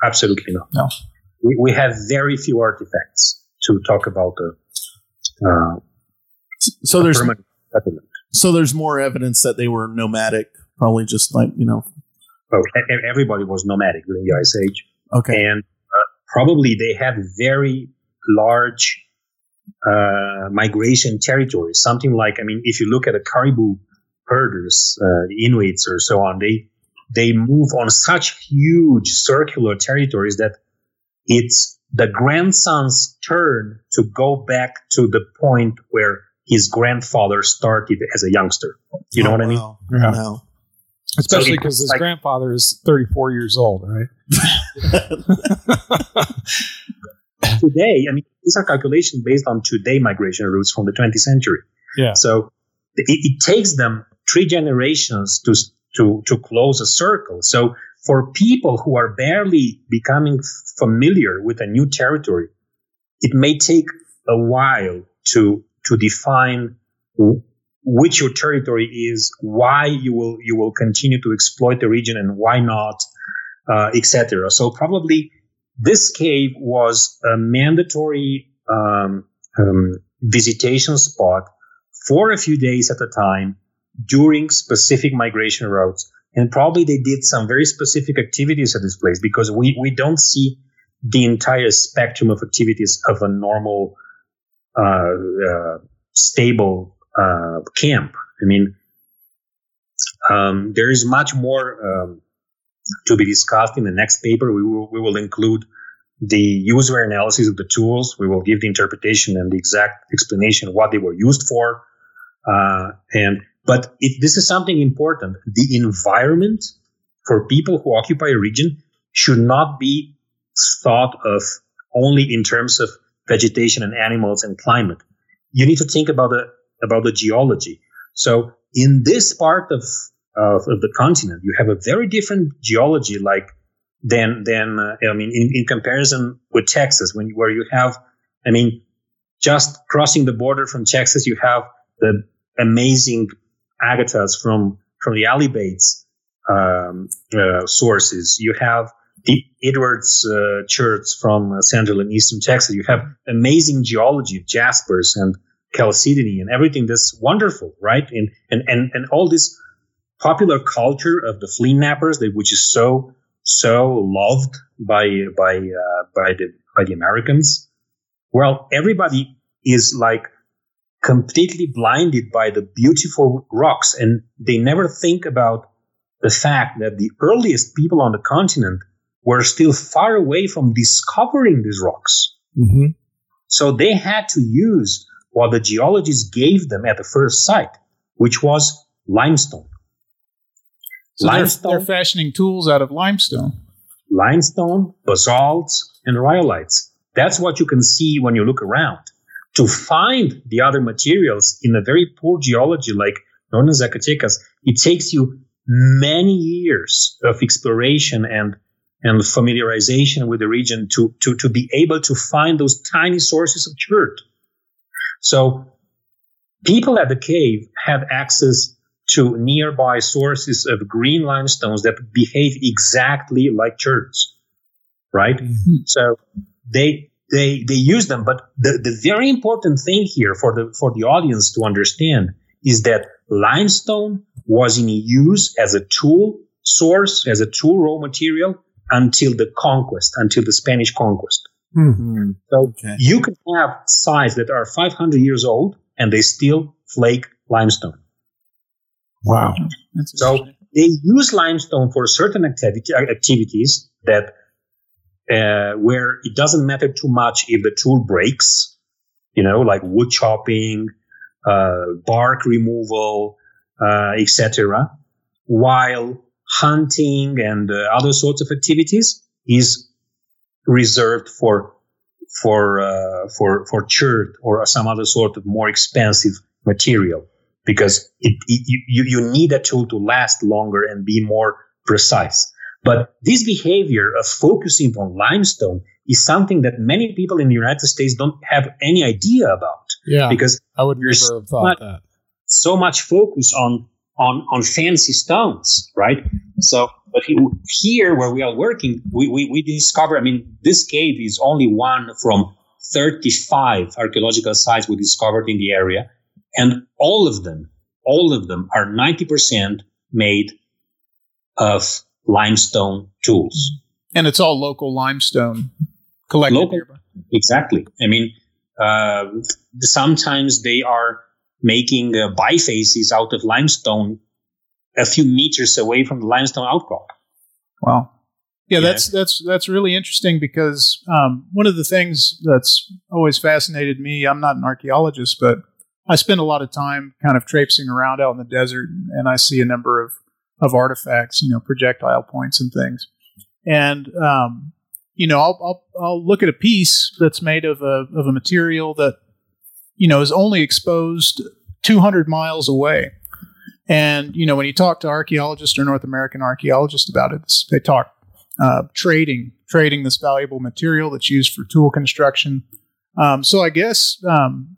[SPEAKER 4] absolutely not.
[SPEAKER 6] No.
[SPEAKER 4] We, we have very few artifacts to talk about the uh,
[SPEAKER 3] So there's
[SPEAKER 4] permanent settlement.
[SPEAKER 3] so there's more evidence that they were nomadic, probably just like you know.
[SPEAKER 4] E- everybody was nomadic during the Ice Age.
[SPEAKER 3] Okay.
[SPEAKER 4] and uh, probably they had very large uh, migration territories. Something like, I mean, if you look at the caribou herders, uh, the Inuits or so on, they they move on such huge circular territories that it's the grandson's turn to go back to the point where his grandfather started as a youngster. You know
[SPEAKER 3] Oh,
[SPEAKER 4] what I mean?
[SPEAKER 3] wow.
[SPEAKER 5] Yeah.
[SPEAKER 3] No.
[SPEAKER 5] Especially
[SPEAKER 4] it-
[SPEAKER 5] because his
[SPEAKER 4] like-
[SPEAKER 5] grandfather is 34 years old, right?
[SPEAKER 4] today, I mean, these are calculations based on today migration routes from the 20th century.
[SPEAKER 5] Yeah.
[SPEAKER 4] So it, it takes them three generations to to to close a circle. So for people who are barely becoming familiar with a new territory, it may take a while to to define wh- which your territory is, why you will you will continue to exploit the region, and why not, uh, etc. So probably this cave was a mandatory um, um, visitation spot for a few days at a time during specific migration routes. And probably they did some very specific activities at this place because we, we don't see the entire spectrum of activities of a normal, uh, uh, stable uh, camp. I mean, um, there is much more um, to be discussed in the next paper. We will, we will include the use-wear analysis of the tools. We will give the interpretation and the exact explanation of what they were used for. Uh, and but this is something important. The environment for people who occupy a region should not be thought of only in terms of vegetation and animals and climate. You need to think about the about the geology. So in this part of of, of the continent, you have a very different geology, like than than uh, I mean, in, in comparison with Texas, when where you have, I mean, just crossing the border from Texas, you have the amazing agatas from from the Alibates um, uh, sources. You have the Edwards uh, chert from uh, Central and Eastern Texas. You have amazing geology of jaspers and chalcedony and everything that's wonderful, right? And and and, and all this popular culture of the flint knappers, that which is so so loved by by uh, by the by the Americans. Well, everybody is like completely blinded by the beautiful rocks, and they never think about the fact that the earliest people on the continent were still far away from discovering these rocks.
[SPEAKER 5] Mm-hmm.
[SPEAKER 4] So they had to use what the geologists gave them at the first site, which was limestone.
[SPEAKER 6] So they're,
[SPEAKER 4] limestone,
[SPEAKER 6] they're fashioning tools out of limestone.
[SPEAKER 4] limestone, basalts, and rhyolites. That's what you can see when you look around. To find the other materials in a very poor geology like northern Zacatecas, it takes you many years of exploration and and familiarization with the region to, to, to be able to find those tiny sources of chert. So people at the cave had access to nearby sources of green limestones that behave exactly like cherts, right? Mm-hmm. So they they they use them, but the, the very important thing here for the for the audience to understand is that limestone was in use as a tool source, as a tool raw material until the conquest, until the Spanish conquest.
[SPEAKER 3] Hmm.
[SPEAKER 4] So
[SPEAKER 3] Okay.
[SPEAKER 4] you can have sites that are 500 years old and they still flake limestone.
[SPEAKER 5] Wow.
[SPEAKER 6] That's
[SPEAKER 4] So they use limestone for certain activity, activities that uh, where it doesn't matter too much if the tool breaks, you know, like wood chopping, uh, bark removal, uh, etc. While hunting and uh, other sorts of activities is reserved for for uh, for for chert or some other sort of more expensive material because it, it, you, you need a tool to last longer and be more precise. But this behavior of focusing on limestone is something that many people in the United States don't have any idea about
[SPEAKER 5] Yeah,
[SPEAKER 4] because
[SPEAKER 5] I would never have thought
[SPEAKER 4] not-
[SPEAKER 5] that.
[SPEAKER 4] so much focus on on on fancy stones, right? So, but he, here where we are working, we, we we discover. I mean, this cave is only one from 35 archaeological sites we discovered in the area, and all of them, all of them are 90% made of limestone tools.
[SPEAKER 6] And it's all local limestone collected
[SPEAKER 4] Local. Exactly. I mean, uh, sometimes they are making uh, bifaces out of limestone a few meters away from the limestone outcrop.
[SPEAKER 6] Wow. Yeah,
[SPEAKER 4] Yeah.
[SPEAKER 6] that's that's that's really interesting because um, one of the things that's always fascinated me. I'm not an archaeologist, but I spend a lot of time kind of traipsing around out in the desert, and I see a number of of artifacts, you know, projectile points and things. And um, you know, I'll, I'll I'll look at a piece that's made of a of a material that you know is only exposed 200 miles away. And you know, when you talk to archaeologists or North American archaeologists about it, they talk uh, trading, trading this valuable material that's used for tool construction. Um, so I guess um,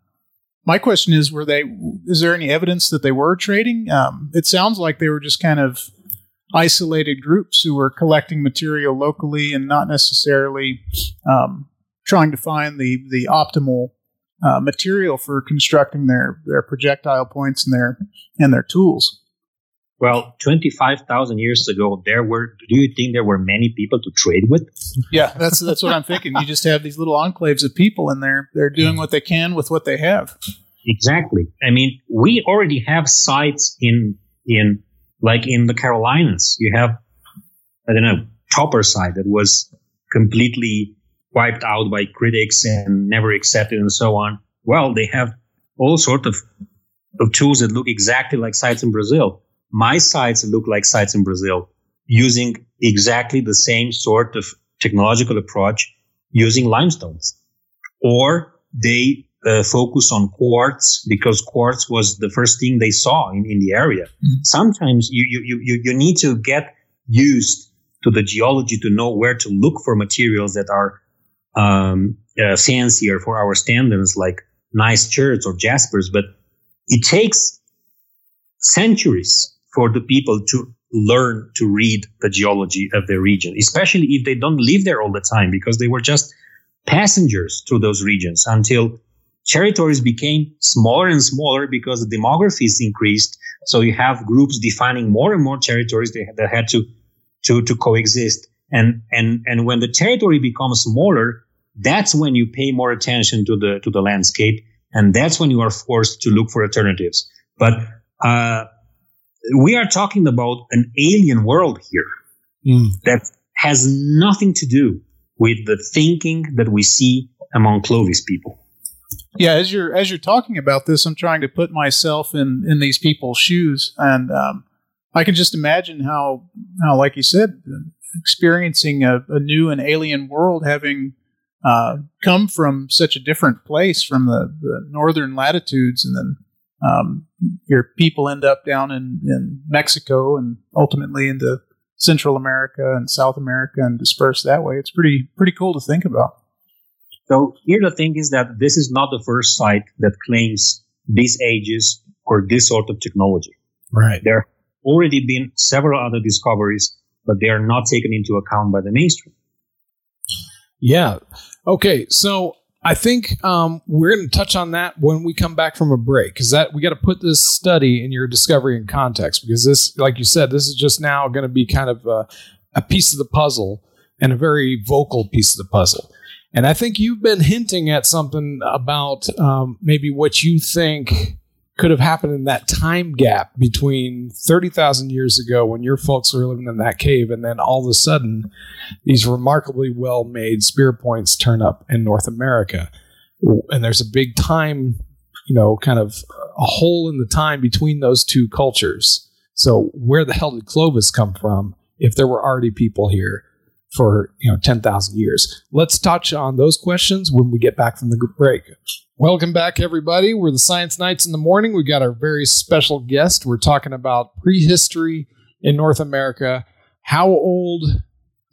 [SPEAKER 6] my question is: Were they? Is there any evidence that they were trading? Um, it sounds like they were just kind of isolated groups who were collecting material locally and not necessarily um, trying to find the the optimal uh, material for constructing their their projectile points and their and their tools.
[SPEAKER 4] Well, 25,000 years ago, there were, do you think there were many people to trade with?
[SPEAKER 6] Yeah, that's that's what I'm thinking. You just have these little enclaves of people, and they're they're doing what they can with what they have.
[SPEAKER 4] Exactly. I mean, we already have sites in, in, like in the Carolinas. You have, I don't know, Topper site that was completely wiped out by critics and never accepted and so on. Well, they have all sort of, of tools that look exactly like sites in Brazil. My sites look like sites in Brazil using exactly the same sort of technological approach using limestones. Or they uh, focus on quartz because quartz was the first thing they saw in, in the area. Sometimes you, you, you, you- you need to get used to the geology to know where to look for materials that are um, uh, fancier for our standards, like nice cherts or jaspers. But it takes centuries for the people to learn to read the geology of their region, especially if they don't live there all the time because they were just passengers through those regions until territories became smaller and smaller because the demographies increased. So you have groups defining more and more territories that had to, to, to coexist. And, and, and when the territory becomes smaller, that's when you pay more attention to the, to the landscape. And that's when you are forced to look for alternatives. But, uh, we are talking about an alien world here that has nothing to do with the thinking that we see among Clovis people.
[SPEAKER 6] Yeah, as you're as you're talking about this, I'm trying to put myself in in these people's shoes, and um, I can just imagine how how, like you said, experiencing a, a new and alien world, having uh, come from such a different place from the, the northern latitudes, and then um, your people end up down in, in Mexico and ultimately into Central America and South America and disperse that way. It's pretty pretty cool to think about.
[SPEAKER 4] So here the thing is that this is not the first site that claims these ages or this sort of technology.
[SPEAKER 5] Right.
[SPEAKER 4] There have already been several other discoveries, but they are not taken into account by the mainstream.
[SPEAKER 5] Yeah. Okay. So I think um, we're going to touch on that when we come back from a break because that we got to put this study in your discovery in context because this, like you said, this is just now going to be kind of a, a piece of the puzzle and a very vocal piece of the puzzle. And I think you've been hinting at something about um, maybe what you think could have happened in that time gap between 30,000 years ago when your folks were living in that cave and then all of a sudden these remarkably well made spear points turn up in North America. And there's a big time, you know, kind of a hole in the time between those two cultures. So where the hell did Clovis come from if there were already people here for, you know, 10,000 years? Let's touch on those questions when we get back from the break. Welcome back, everybody. We're the Science Knights in the morning. We got our very special guest. We're talking about prehistory in North America how old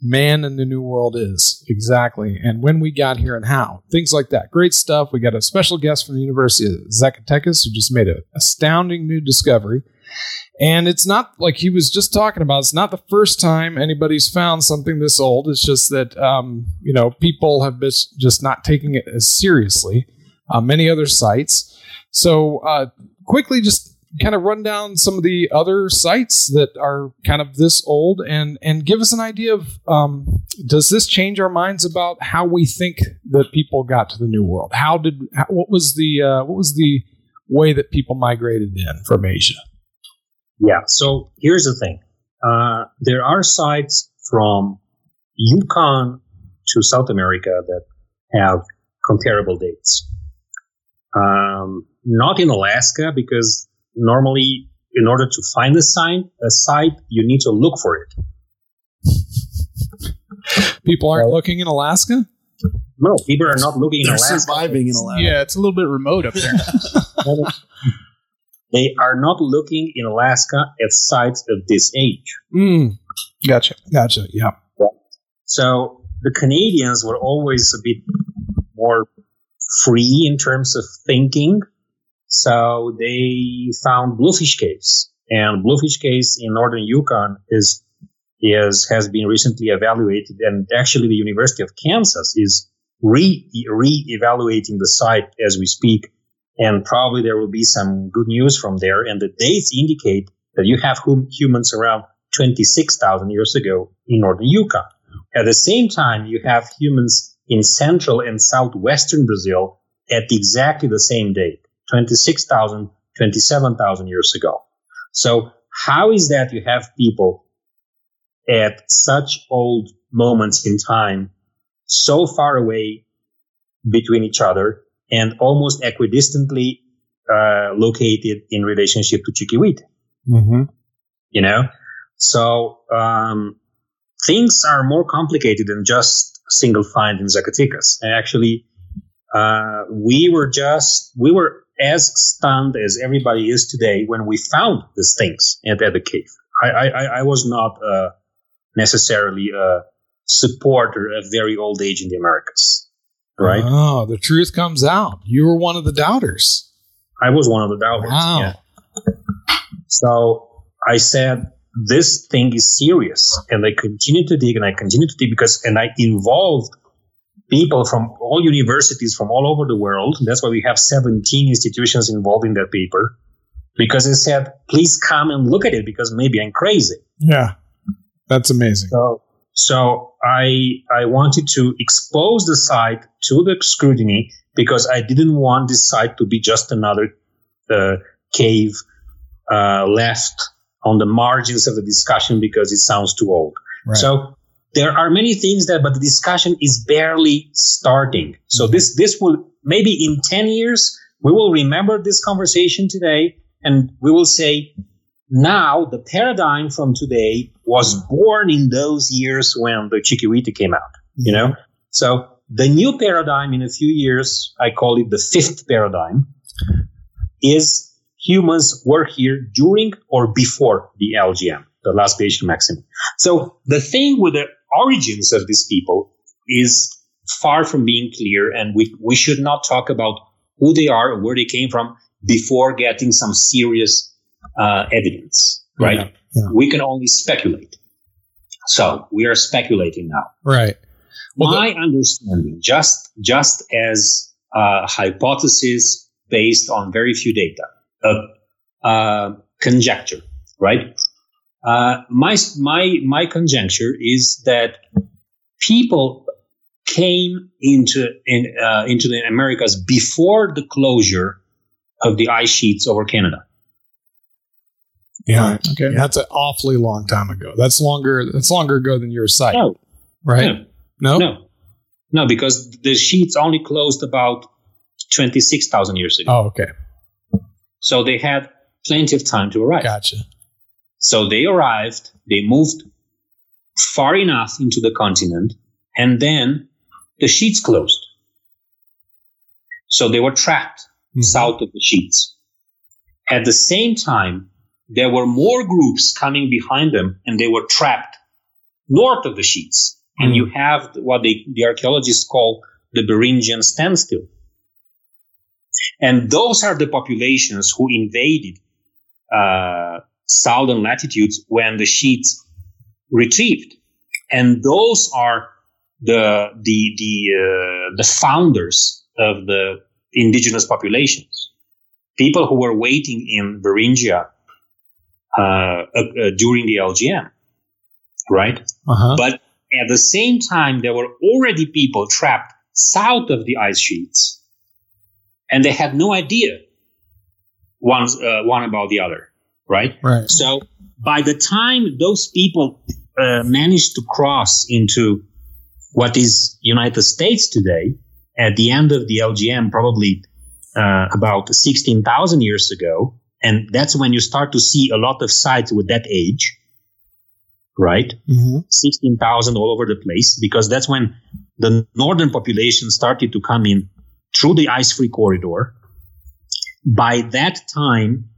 [SPEAKER 5] man in the new world is exactly and when we got here and how things like that great stuff we got a special guest from the university of zacatecas who just made an astounding new discovery and it's not like he was just talking about it's not the first time anybody's found something this old. It's just that um, you know people have been just not taking it as seriously uh, many other sites. So uh, quickly just kind of run down some of the other sites that are kind of this old and and give us an idea of um, does this change our minds about how we think that people got to the new world? How did how, what was the uh, what was the way that people migrated in from asia
[SPEAKER 4] Yeah. So here's the thing. Uh, there are sites from Yukon to South America that have comparable dates. Um, not in Alaska because normally, in order to find a sign, a site, you need to look for it.
[SPEAKER 5] people aren't
[SPEAKER 4] Well-
[SPEAKER 5] looking in alaska
[SPEAKER 4] No, people are not looking in
[SPEAKER 3] They're
[SPEAKER 4] Alaska.
[SPEAKER 3] surviving in Alaska.
[SPEAKER 6] Yeah, it's a little bit remote up there.
[SPEAKER 4] They are not looking in Alaska at sites of this age.
[SPEAKER 5] mm,
[SPEAKER 6] gotcha.
[SPEAKER 5] gotcha yeah
[SPEAKER 4] So the Canadians were always a bit more free in terms of thinking. So they found bluefish caves, and bluefish caves in northern Yukon is is has been recently evaluated, and actually the University of Kansas is re re-evaluating the site as we speak, and probably there will be some good news from there. And the dates indicate that you have hum- humans around twenty six thousand years ago in northern Yukon. At the same time, you have humans in central and southwestern Brazil at exactly the same date, 26,000, 27,000 years ago. So how is that you have people at such old moments in time so far away between each other and almost equidistantly uh, located in relationship to Chiquihuite?
[SPEAKER 5] mm-hmm.
[SPEAKER 4] you know? So um, things are more complicated than just single find in zacatecas. And actually uh, we were just we were as stunned as everybody is today when we found these things at, at the cave. I, I, I was not uh, necessarily a supporter of very old age in the americas right
[SPEAKER 5] oh the truth comes out you were one of the doubters
[SPEAKER 4] I was one of the doubters.
[SPEAKER 5] Wow.
[SPEAKER 4] Yeah. So I said, this thing is serious. And I continued to dig and I continued to dig because, and I involved people from all universities from all over the world. That's why we have 17 institutions involved in that paper. Because I said, please come and look at it because maybe I'm crazy.
[SPEAKER 5] yeah that's amazing
[SPEAKER 4] So, so I I wanted to expose the site to the scrutiny because I didn't want this site to be just another uh, cave uh, left on the margins of the discussion because it sounds too old.
[SPEAKER 5] Right.
[SPEAKER 4] So there are many things that, but the discussion is barely starting. So this this will maybe in ten years we will remember this conversation today, and we will say now the paradigm from today was born in those years when the Chiquihuite came out. You know, so the new paradigm in a few years, I call it the fifth paradigm, is humans were here during or before the LGM, the last glacial maximum. So the thing with the origins of these people is far from being clear, and we, we should not talk about who they are or where they came from before getting some serious uh, evidence, right?
[SPEAKER 5] Yeah, yeah.
[SPEAKER 4] We can only speculate. So we are speculating now.
[SPEAKER 5] right Well,
[SPEAKER 4] My understanding, just just as a hypothesis based on very few data, a, uh, conjecture, right? Uh, my my my conjecture is that people came into in uh, into the Americas before the closure of the ice sheets over Canada.
[SPEAKER 5] Yeah
[SPEAKER 6] Okay.
[SPEAKER 5] that's an awfully long time ago that's longer that's longer ago than your site
[SPEAKER 4] No,
[SPEAKER 5] right no
[SPEAKER 4] no, no, because the sheets only closed about twenty six thousand years ago.
[SPEAKER 5] oh okay
[SPEAKER 4] So they had plenty of time to arrive.
[SPEAKER 5] gotcha
[SPEAKER 4] So they arrived, they moved far enough into the continent, and then the sheets closed. So they were trapped
[SPEAKER 5] Mhm.
[SPEAKER 4] south of the sheets. At the same time, there were more groups coming behind them, and they were trapped north of the sheets. And you have what they, the archaeologists call the Beringian standstill. And those are the populations who invaded uh, southern latitudes when the sheets retrieved. And those are the the the uh, the founders of the indigenous populations, people who were waiting in Beringia during the LGM, right?
[SPEAKER 5] Uh-huh.
[SPEAKER 4] But at the same time, there were already people trapped south of the ice sheets, and they had no idea one uh, one about the other, right?
[SPEAKER 5] Right.
[SPEAKER 4] So by the time those people uh, managed to cross into what is United States today, at the end of the LGM, probably uh, about 16,000 years ago, and that's when you start to see a lot of sites with that age, right?
[SPEAKER 5] Mm-hmm.
[SPEAKER 4] 16,000 all over the place, because that's when the northern population started to come in through the ice free corridor. By that time,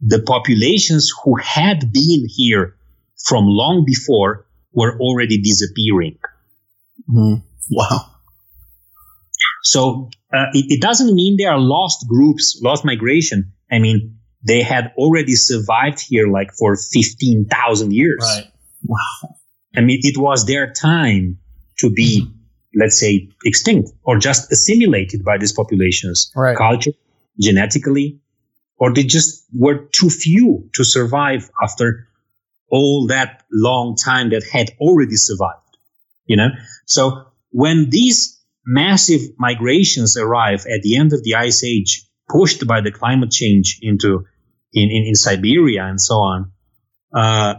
[SPEAKER 4] the populations who had been here from long before were already disappearing.
[SPEAKER 3] Mhm. Wow.
[SPEAKER 4] So uh, it, it doesn't mean they are lost groups, lost migration. I mean, they had already survived here like for 15,000 years.
[SPEAKER 3] Wow.
[SPEAKER 4] I mean, it was their time to be, let's say, extinct or just assimilated by these populations,
[SPEAKER 5] Right.
[SPEAKER 4] culture, genetically, or they just were too few to survive after all that long time that had already survived. You know, so when these massive migrations arrive at the end of the ice age, pushed by the climate change into in, in, in Siberia and so on, uh,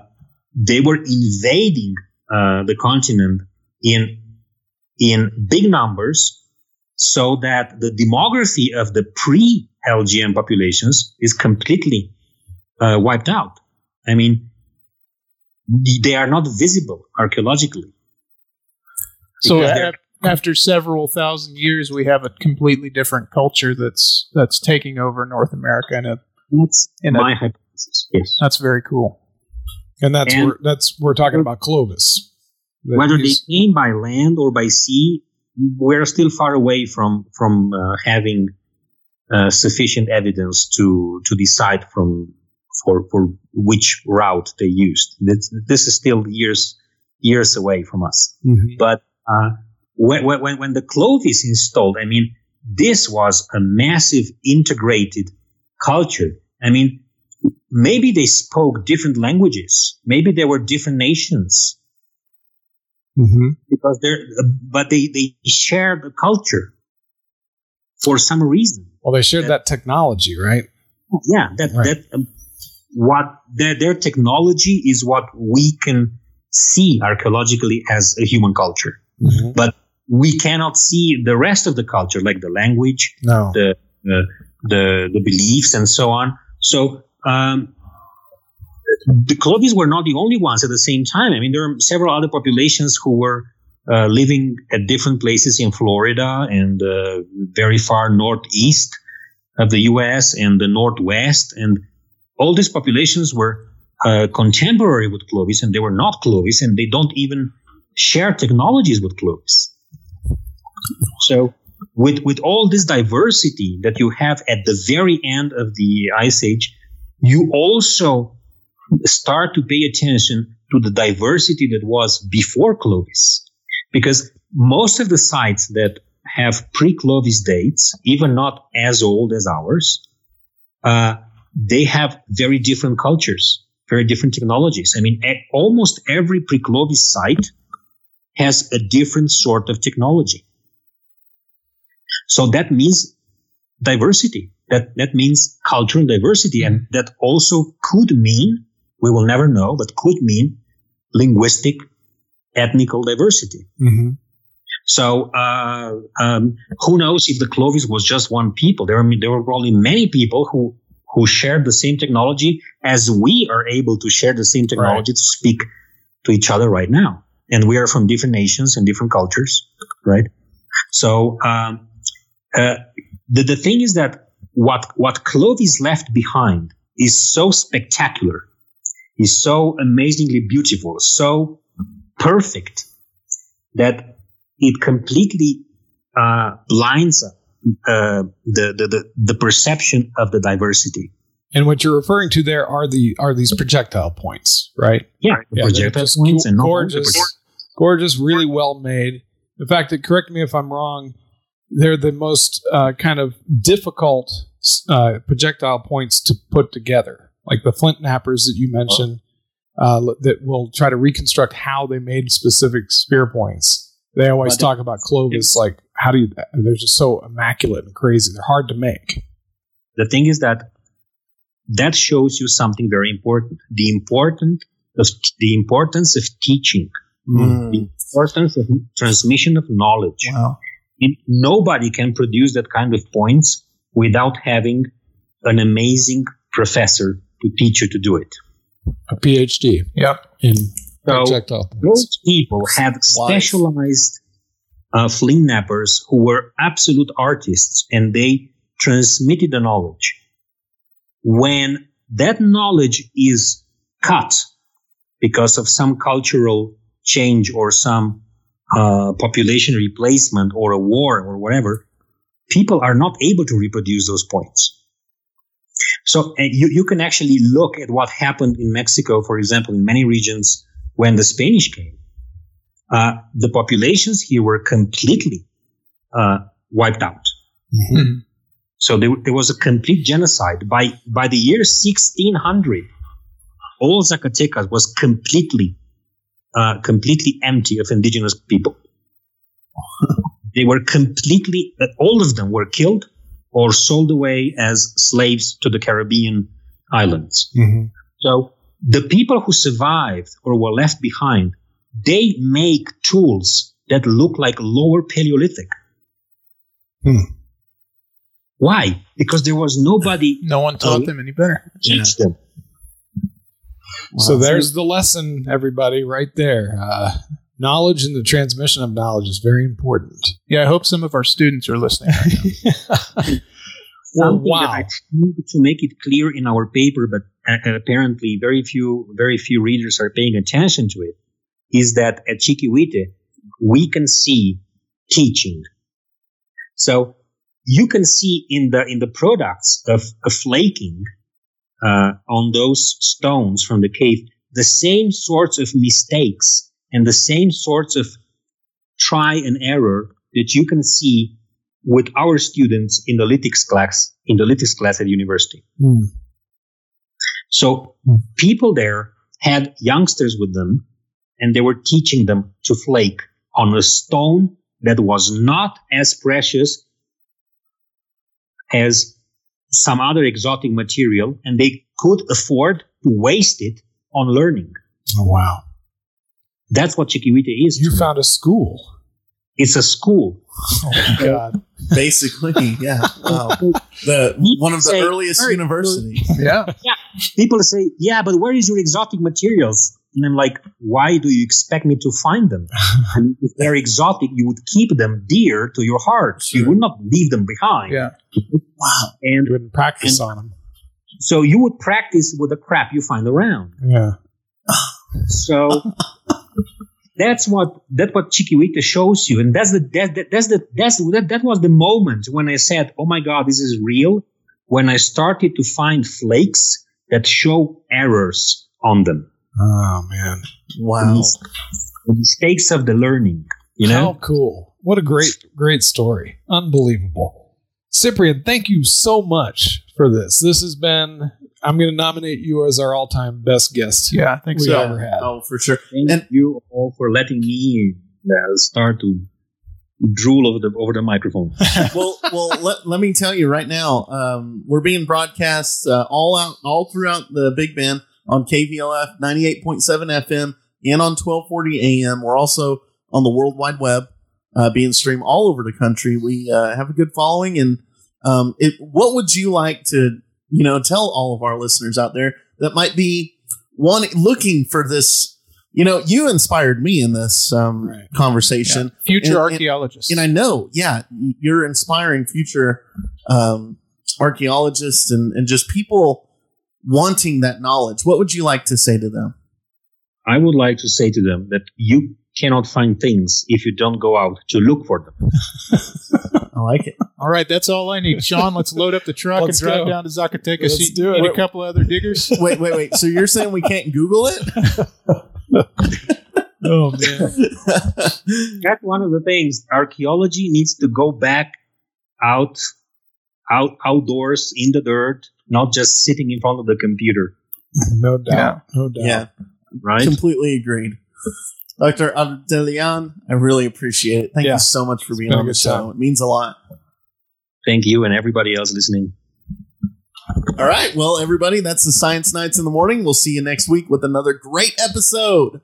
[SPEAKER 4] they were invading uh, the continent in in big numbers, so that the demography of the pre-LGM populations is completely uh, wiped out. I mean, they are not visible archaeologically.
[SPEAKER 6] So
[SPEAKER 4] Because they're-
[SPEAKER 6] a- after several thousand years, we have a completely different culture that's that's taking over North America, and
[SPEAKER 4] That's
[SPEAKER 6] In a-
[SPEAKER 4] my hypothesis. Yes.
[SPEAKER 6] that's very cool.
[SPEAKER 5] And that's
[SPEAKER 4] And-
[SPEAKER 5] where that's we're talking about Clovis.
[SPEAKER 4] Whether they came by land or by sea, we're still far away from from uh, having uh, sufficient evidence to to decide from for for which route they used. This, this is still years years away from us.
[SPEAKER 5] Mhm.
[SPEAKER 4] But uh, when, when when the Clovis installed, I mean, this was a massive integrated culture. I mean, maybe they spoke different languages. Maybe there were different nations
[SPEAKER 5] Mhm.
[SPEAKER 4] because they're, but they, they shared the culture for some reason.
[SPEAKER 5] Well, they shared that technology, right?
[SPEAKER 4] Yeah, that,
[SPEAKER 5] Right.
[SPEAKER 4] that, um, what their, their technology is what we can see archaeologically as a human culture.
[SPEAKER 5] Mhm.
[SPEAKER 4] But we cannot see the rest of the culture, like the language,
[SPEAKER 5] No.
[SPEAKER 4] the, the, the, the beliefs and so on. So, um, the Clovis were not the only ones at the same time. I mean, there are several other populations who were uh, living at different places in Florida and uh, very far northeast of the U.S. and the northwest, and all these populations were uh, contemporary with Clovis, and they were not Clovis, and they don't even share technologies with Clovis. So, with with all this diversity that you have at the very end of the Ice Age, you also start to pay attention to the diversity that was before Clovis. Because most of the sites that have pre Clovis dates, even not as old as ours, uh, they have very different cultures, very different technologies. I mean, almost every pre Clovis site has a different sort of technology. So that means diversity. That, that means cultural diversity. And that also could mean, we will never know, but could mean linguistic, ethnical diversity.
[SPEAKER 5] Mhm.
[SPEAKER 4] So uh, um, who knows if the Clovis was just one people? There were there were probably many people who who shared the same technology as we are able to share the same technology to speak to each other right now, and we are from different nations and different cultures, right? So um, uh, the the thing is that what what Clovis left behind is so spectacular, is so amazingly beautiful, so perfect that it completely uh, blinds uh, the, the, the the perception of the diversity.
[SPEAKER 5] And what you're referring to there are the are these projectile points, right?
[SPEAKER 4] Yeah, the
[SPEAKER 5] Yeah,
[SPEAKER 4] projectile
[SPEAKER 5] just
[SPEAKER 4] points and not all the
[SPEAKER 5] gorgeous, gorgeous, really well made. In fact, correct me if I'm wrong. They're the most uh, kind of difficult uh, projectile points to put together, like the flint knappers that you mentioned, uh, that will try to reconstruct how they made specific spear points. They always talk about Clovis, like how do you? They're just so immaculate and crazy. They're hard to make.
[SPEAKER 4] the thing is that that shows you something very important the important of the importance of teaching
[SPEAKER 3] Mm.
[SPEAKER 4] the importance of transmission of knowledge
[SPEAKER 3] Wow.
[SPEAKER 4] And nobody can produce that kind of points without having an amazing professor to teach you to do it
[SPEAKER 5] A PhD
[SPEAKER 6] Yep.
[SPEAKER 5] in
[SPEAKER 4] so
[SPEAKER 5] projectile
[SPEAKER 4] those people had specialized uh, flint knappers who were absolute artists and they transmitted the knowledge. When that knowledge is cut because of some cultural change or some uh, population replacement or a war or whatever, people are not able to reproduce those points. So uh, you, you can actually look at what happened in Mexico, for example, in many regions when the Spanish came. Uh, the populations here were completely uh, wiped out.
[SPEAKER 5] Mhm.
[SPEAKER 4] So there, there was a complete genocide. By by the year 1600, all Zacatecas was completely uh, completely empty of indigenous people. they were completely all of them were killed or sold away as slaves to the Caribbean islands.
[SPEAKER 5] Mhm.
[SPEAKER 4] So the people who survived or were left behind, they make tools that look like lower Paleolithic.
[SPEAKER 5] Hmm.
[SPEAKER 4] Why? Because there was nobody
[SPEAKER 6] No one taught them any better.
[SPEAKER 4] to teach them.
[SPEAKER 5] So there's the lesson, everybody, right there. Uh, knowledge and the transmission of knowledge is very important.
[SPEAKER 6] Yeah, I hope some of our students are listening.
[SPEAKER 5] Well,
[SPEAKER 4] Something
[SPEAKER 5] wow.
[SPEAKER 4] that I tried to make it clear in our paper, but uh, apparently very few, very few readers are paying attention to it, is that at Chiquihuite, we can see teaching. So you can see in the, in the products of, of flaking, uh, on those stones from the cave, the same sorts of mistakes and the same sorts of try and error that you can see with our students in the lithics class in the lithics class at university.
[SPEAKER 5] Hmm.
[SPEAKER 4] So people there had youngsters with them and they were teaching them to flake on a stone that was not as precious as some other exotic material and they could afford to waste it on learning.
[SPEAKER 5] Oh, wow.
[SPEAKER 4] That's what Chiquihuite is.
[SPEAKER 5] You
[SPEAKER 4] to me.
[SPEAKER 5] found a school.
[SPEAKER 4] it's a school.
[SPEAKER 5] Oh, my God.
[SPEAKER 3] Basically, yeah. Wow. The one of the
[SPEAKER 4] Say,
[SPEAKER 3] earliest
[SPEAKER 4] very-
[SPEAKER 3] universities.
[SPEAKER 6] yeah.
[SPEAKER 4] people say, "Yeah, but where is your exotic materials?" And I'm like, "Why do you expect me to find them? Mean, if they're exotic, you would keep them dear to your heart. You would not leave them behind."
[SPEAKER 6] Yeah.
[SPEAKER 3] Wow.
[SPEAKER 4] And
[SPEAKER 5] You wouldn't practice
[SPEAKER 4] And-
[SPEAKER 5] on them.
[SPEAKER 4] so you would practice with the crap you find around.
[SPEAKER 5] Yeah.
[SPEAKER 4] So that's what that's what Chiquihuite shows you, and that's the that, that, that's the that's that, that was the moment when I said, "Oh my God, this is real." When I started to find flakes that show errors on them.
[SPEAKER 5] Oh, man.
[SPEAKER 3] Wow.
[SPEAKER 4] the mistakes of the learning. You know,
[SPEAKER 5] How cool. What a great, great story. Unbelievable. Ciprian, thank you so much for this. This has been, I'm going to nominate you as our all time best guest
[SPEAKER 6] Yeah, I think
[SPEAKER 5] we
[SPEAKER 6] so.
[SPEAKER 5] ever had.
[SPEAKER 3] Oh, for sure.
[SPEAKER 4] thank
[SPEAKER 3] And-
[SPEAKER 4] you all for letting me uh, start to drool over the over the microphone.
[SPEAKER 3] well, well, let, let me tell you right now, um, we're being broadcast uh, all out, all throughout the Big Bend on KVLF 98.7 FM and on 1240 AM. We're also on the World Wide Web, uh, being streamed all over the country. We uh, have a good following, and um, it, what would you like to, you know, tell all of our listeners out there that might be one looking for this? You know, you inspired me in this um,
[SPEAKER 5] Right.
[SPEAKER 3] conversation.
[SPEAKER 6] Future
[SPEAKER 3] And- and-
[SPEAKER 6] archaeologists.
[SPEAKER 3] And I know, yeah, you're inspiring future um, archaeologists and, and just people wanting that knowledge. What would you like to say to them?
[SPEAKER 4] I would like to say to them that you cannot find things if you don't go out to look for them.
[SPEAKER 3] I like it.
[SPEAKER 6] All right, that's all I need. Sean, let's load up the truck
[SPEAKER 5] Let's
[SPEAKER 6] and drive
[SPEAKER 5] go.
[SPEAKER 6] down to Zacatecas.
[SPEAKER 5] Let's
[SPEAKER 6] You-
[SPEAKER 5] do it.
[SPEAKER 6] need a couple other diggers.
[SPEAKER 3] Wait, wait, wait. So you're saying we can't Google it?
[SPEAKER 5] Oh man.
[SPEAKER 4] That's one of the things. Archaeology needs to go back out, out outdoors in the dirt, not just sitting in front of the computer,
[SPEAKER 5] No doubt. No doubt.
[SPEAKER 3] yeah,
[SPEAKER 4] right?
[SPEAKER 3] completely agreed. Dr. Ardelean, I really appreciate it. Thank
[SPEAKER 5] Yeah.
[SPEAKER 3] you so much for
[SPEAKER 5] It's
[SPEAKER 3] being on the show.
[SPEAKER 5] time.
[SPEAKER 3] It means a lot.
[SPEAKER 4] Thank you and everybody else listening.
[SPEAKER 3] All right. Well, everybody, that's the Science Knights in the Morning. We'll see you next week with another great episode.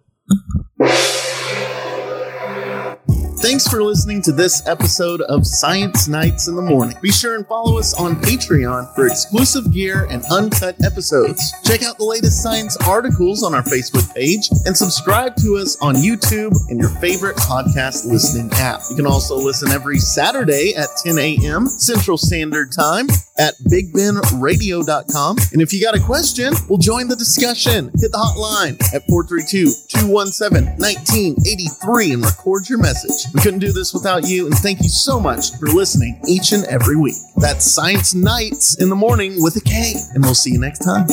[SPEAKER 3] Thanks for listening to this episode of Science Knights in the Morning. Be sure and follow us on Patreon for exclusive gear and uncut episodes. Check out the latest science articles on our Facebook page and subscribe to us on YouTube and your favorite podcast listening app. You can also listen every Saturday at 10 a.m. Central Standard Time at bigbenradio.com. And if you got a question, we'll join the discussion. Hit the hotline at 432-217-1983 and record your message. We couldn't do this without you, and thank you so much for listening each and every week. That's Science Knights in the Morning with a K, and we'll see you next time.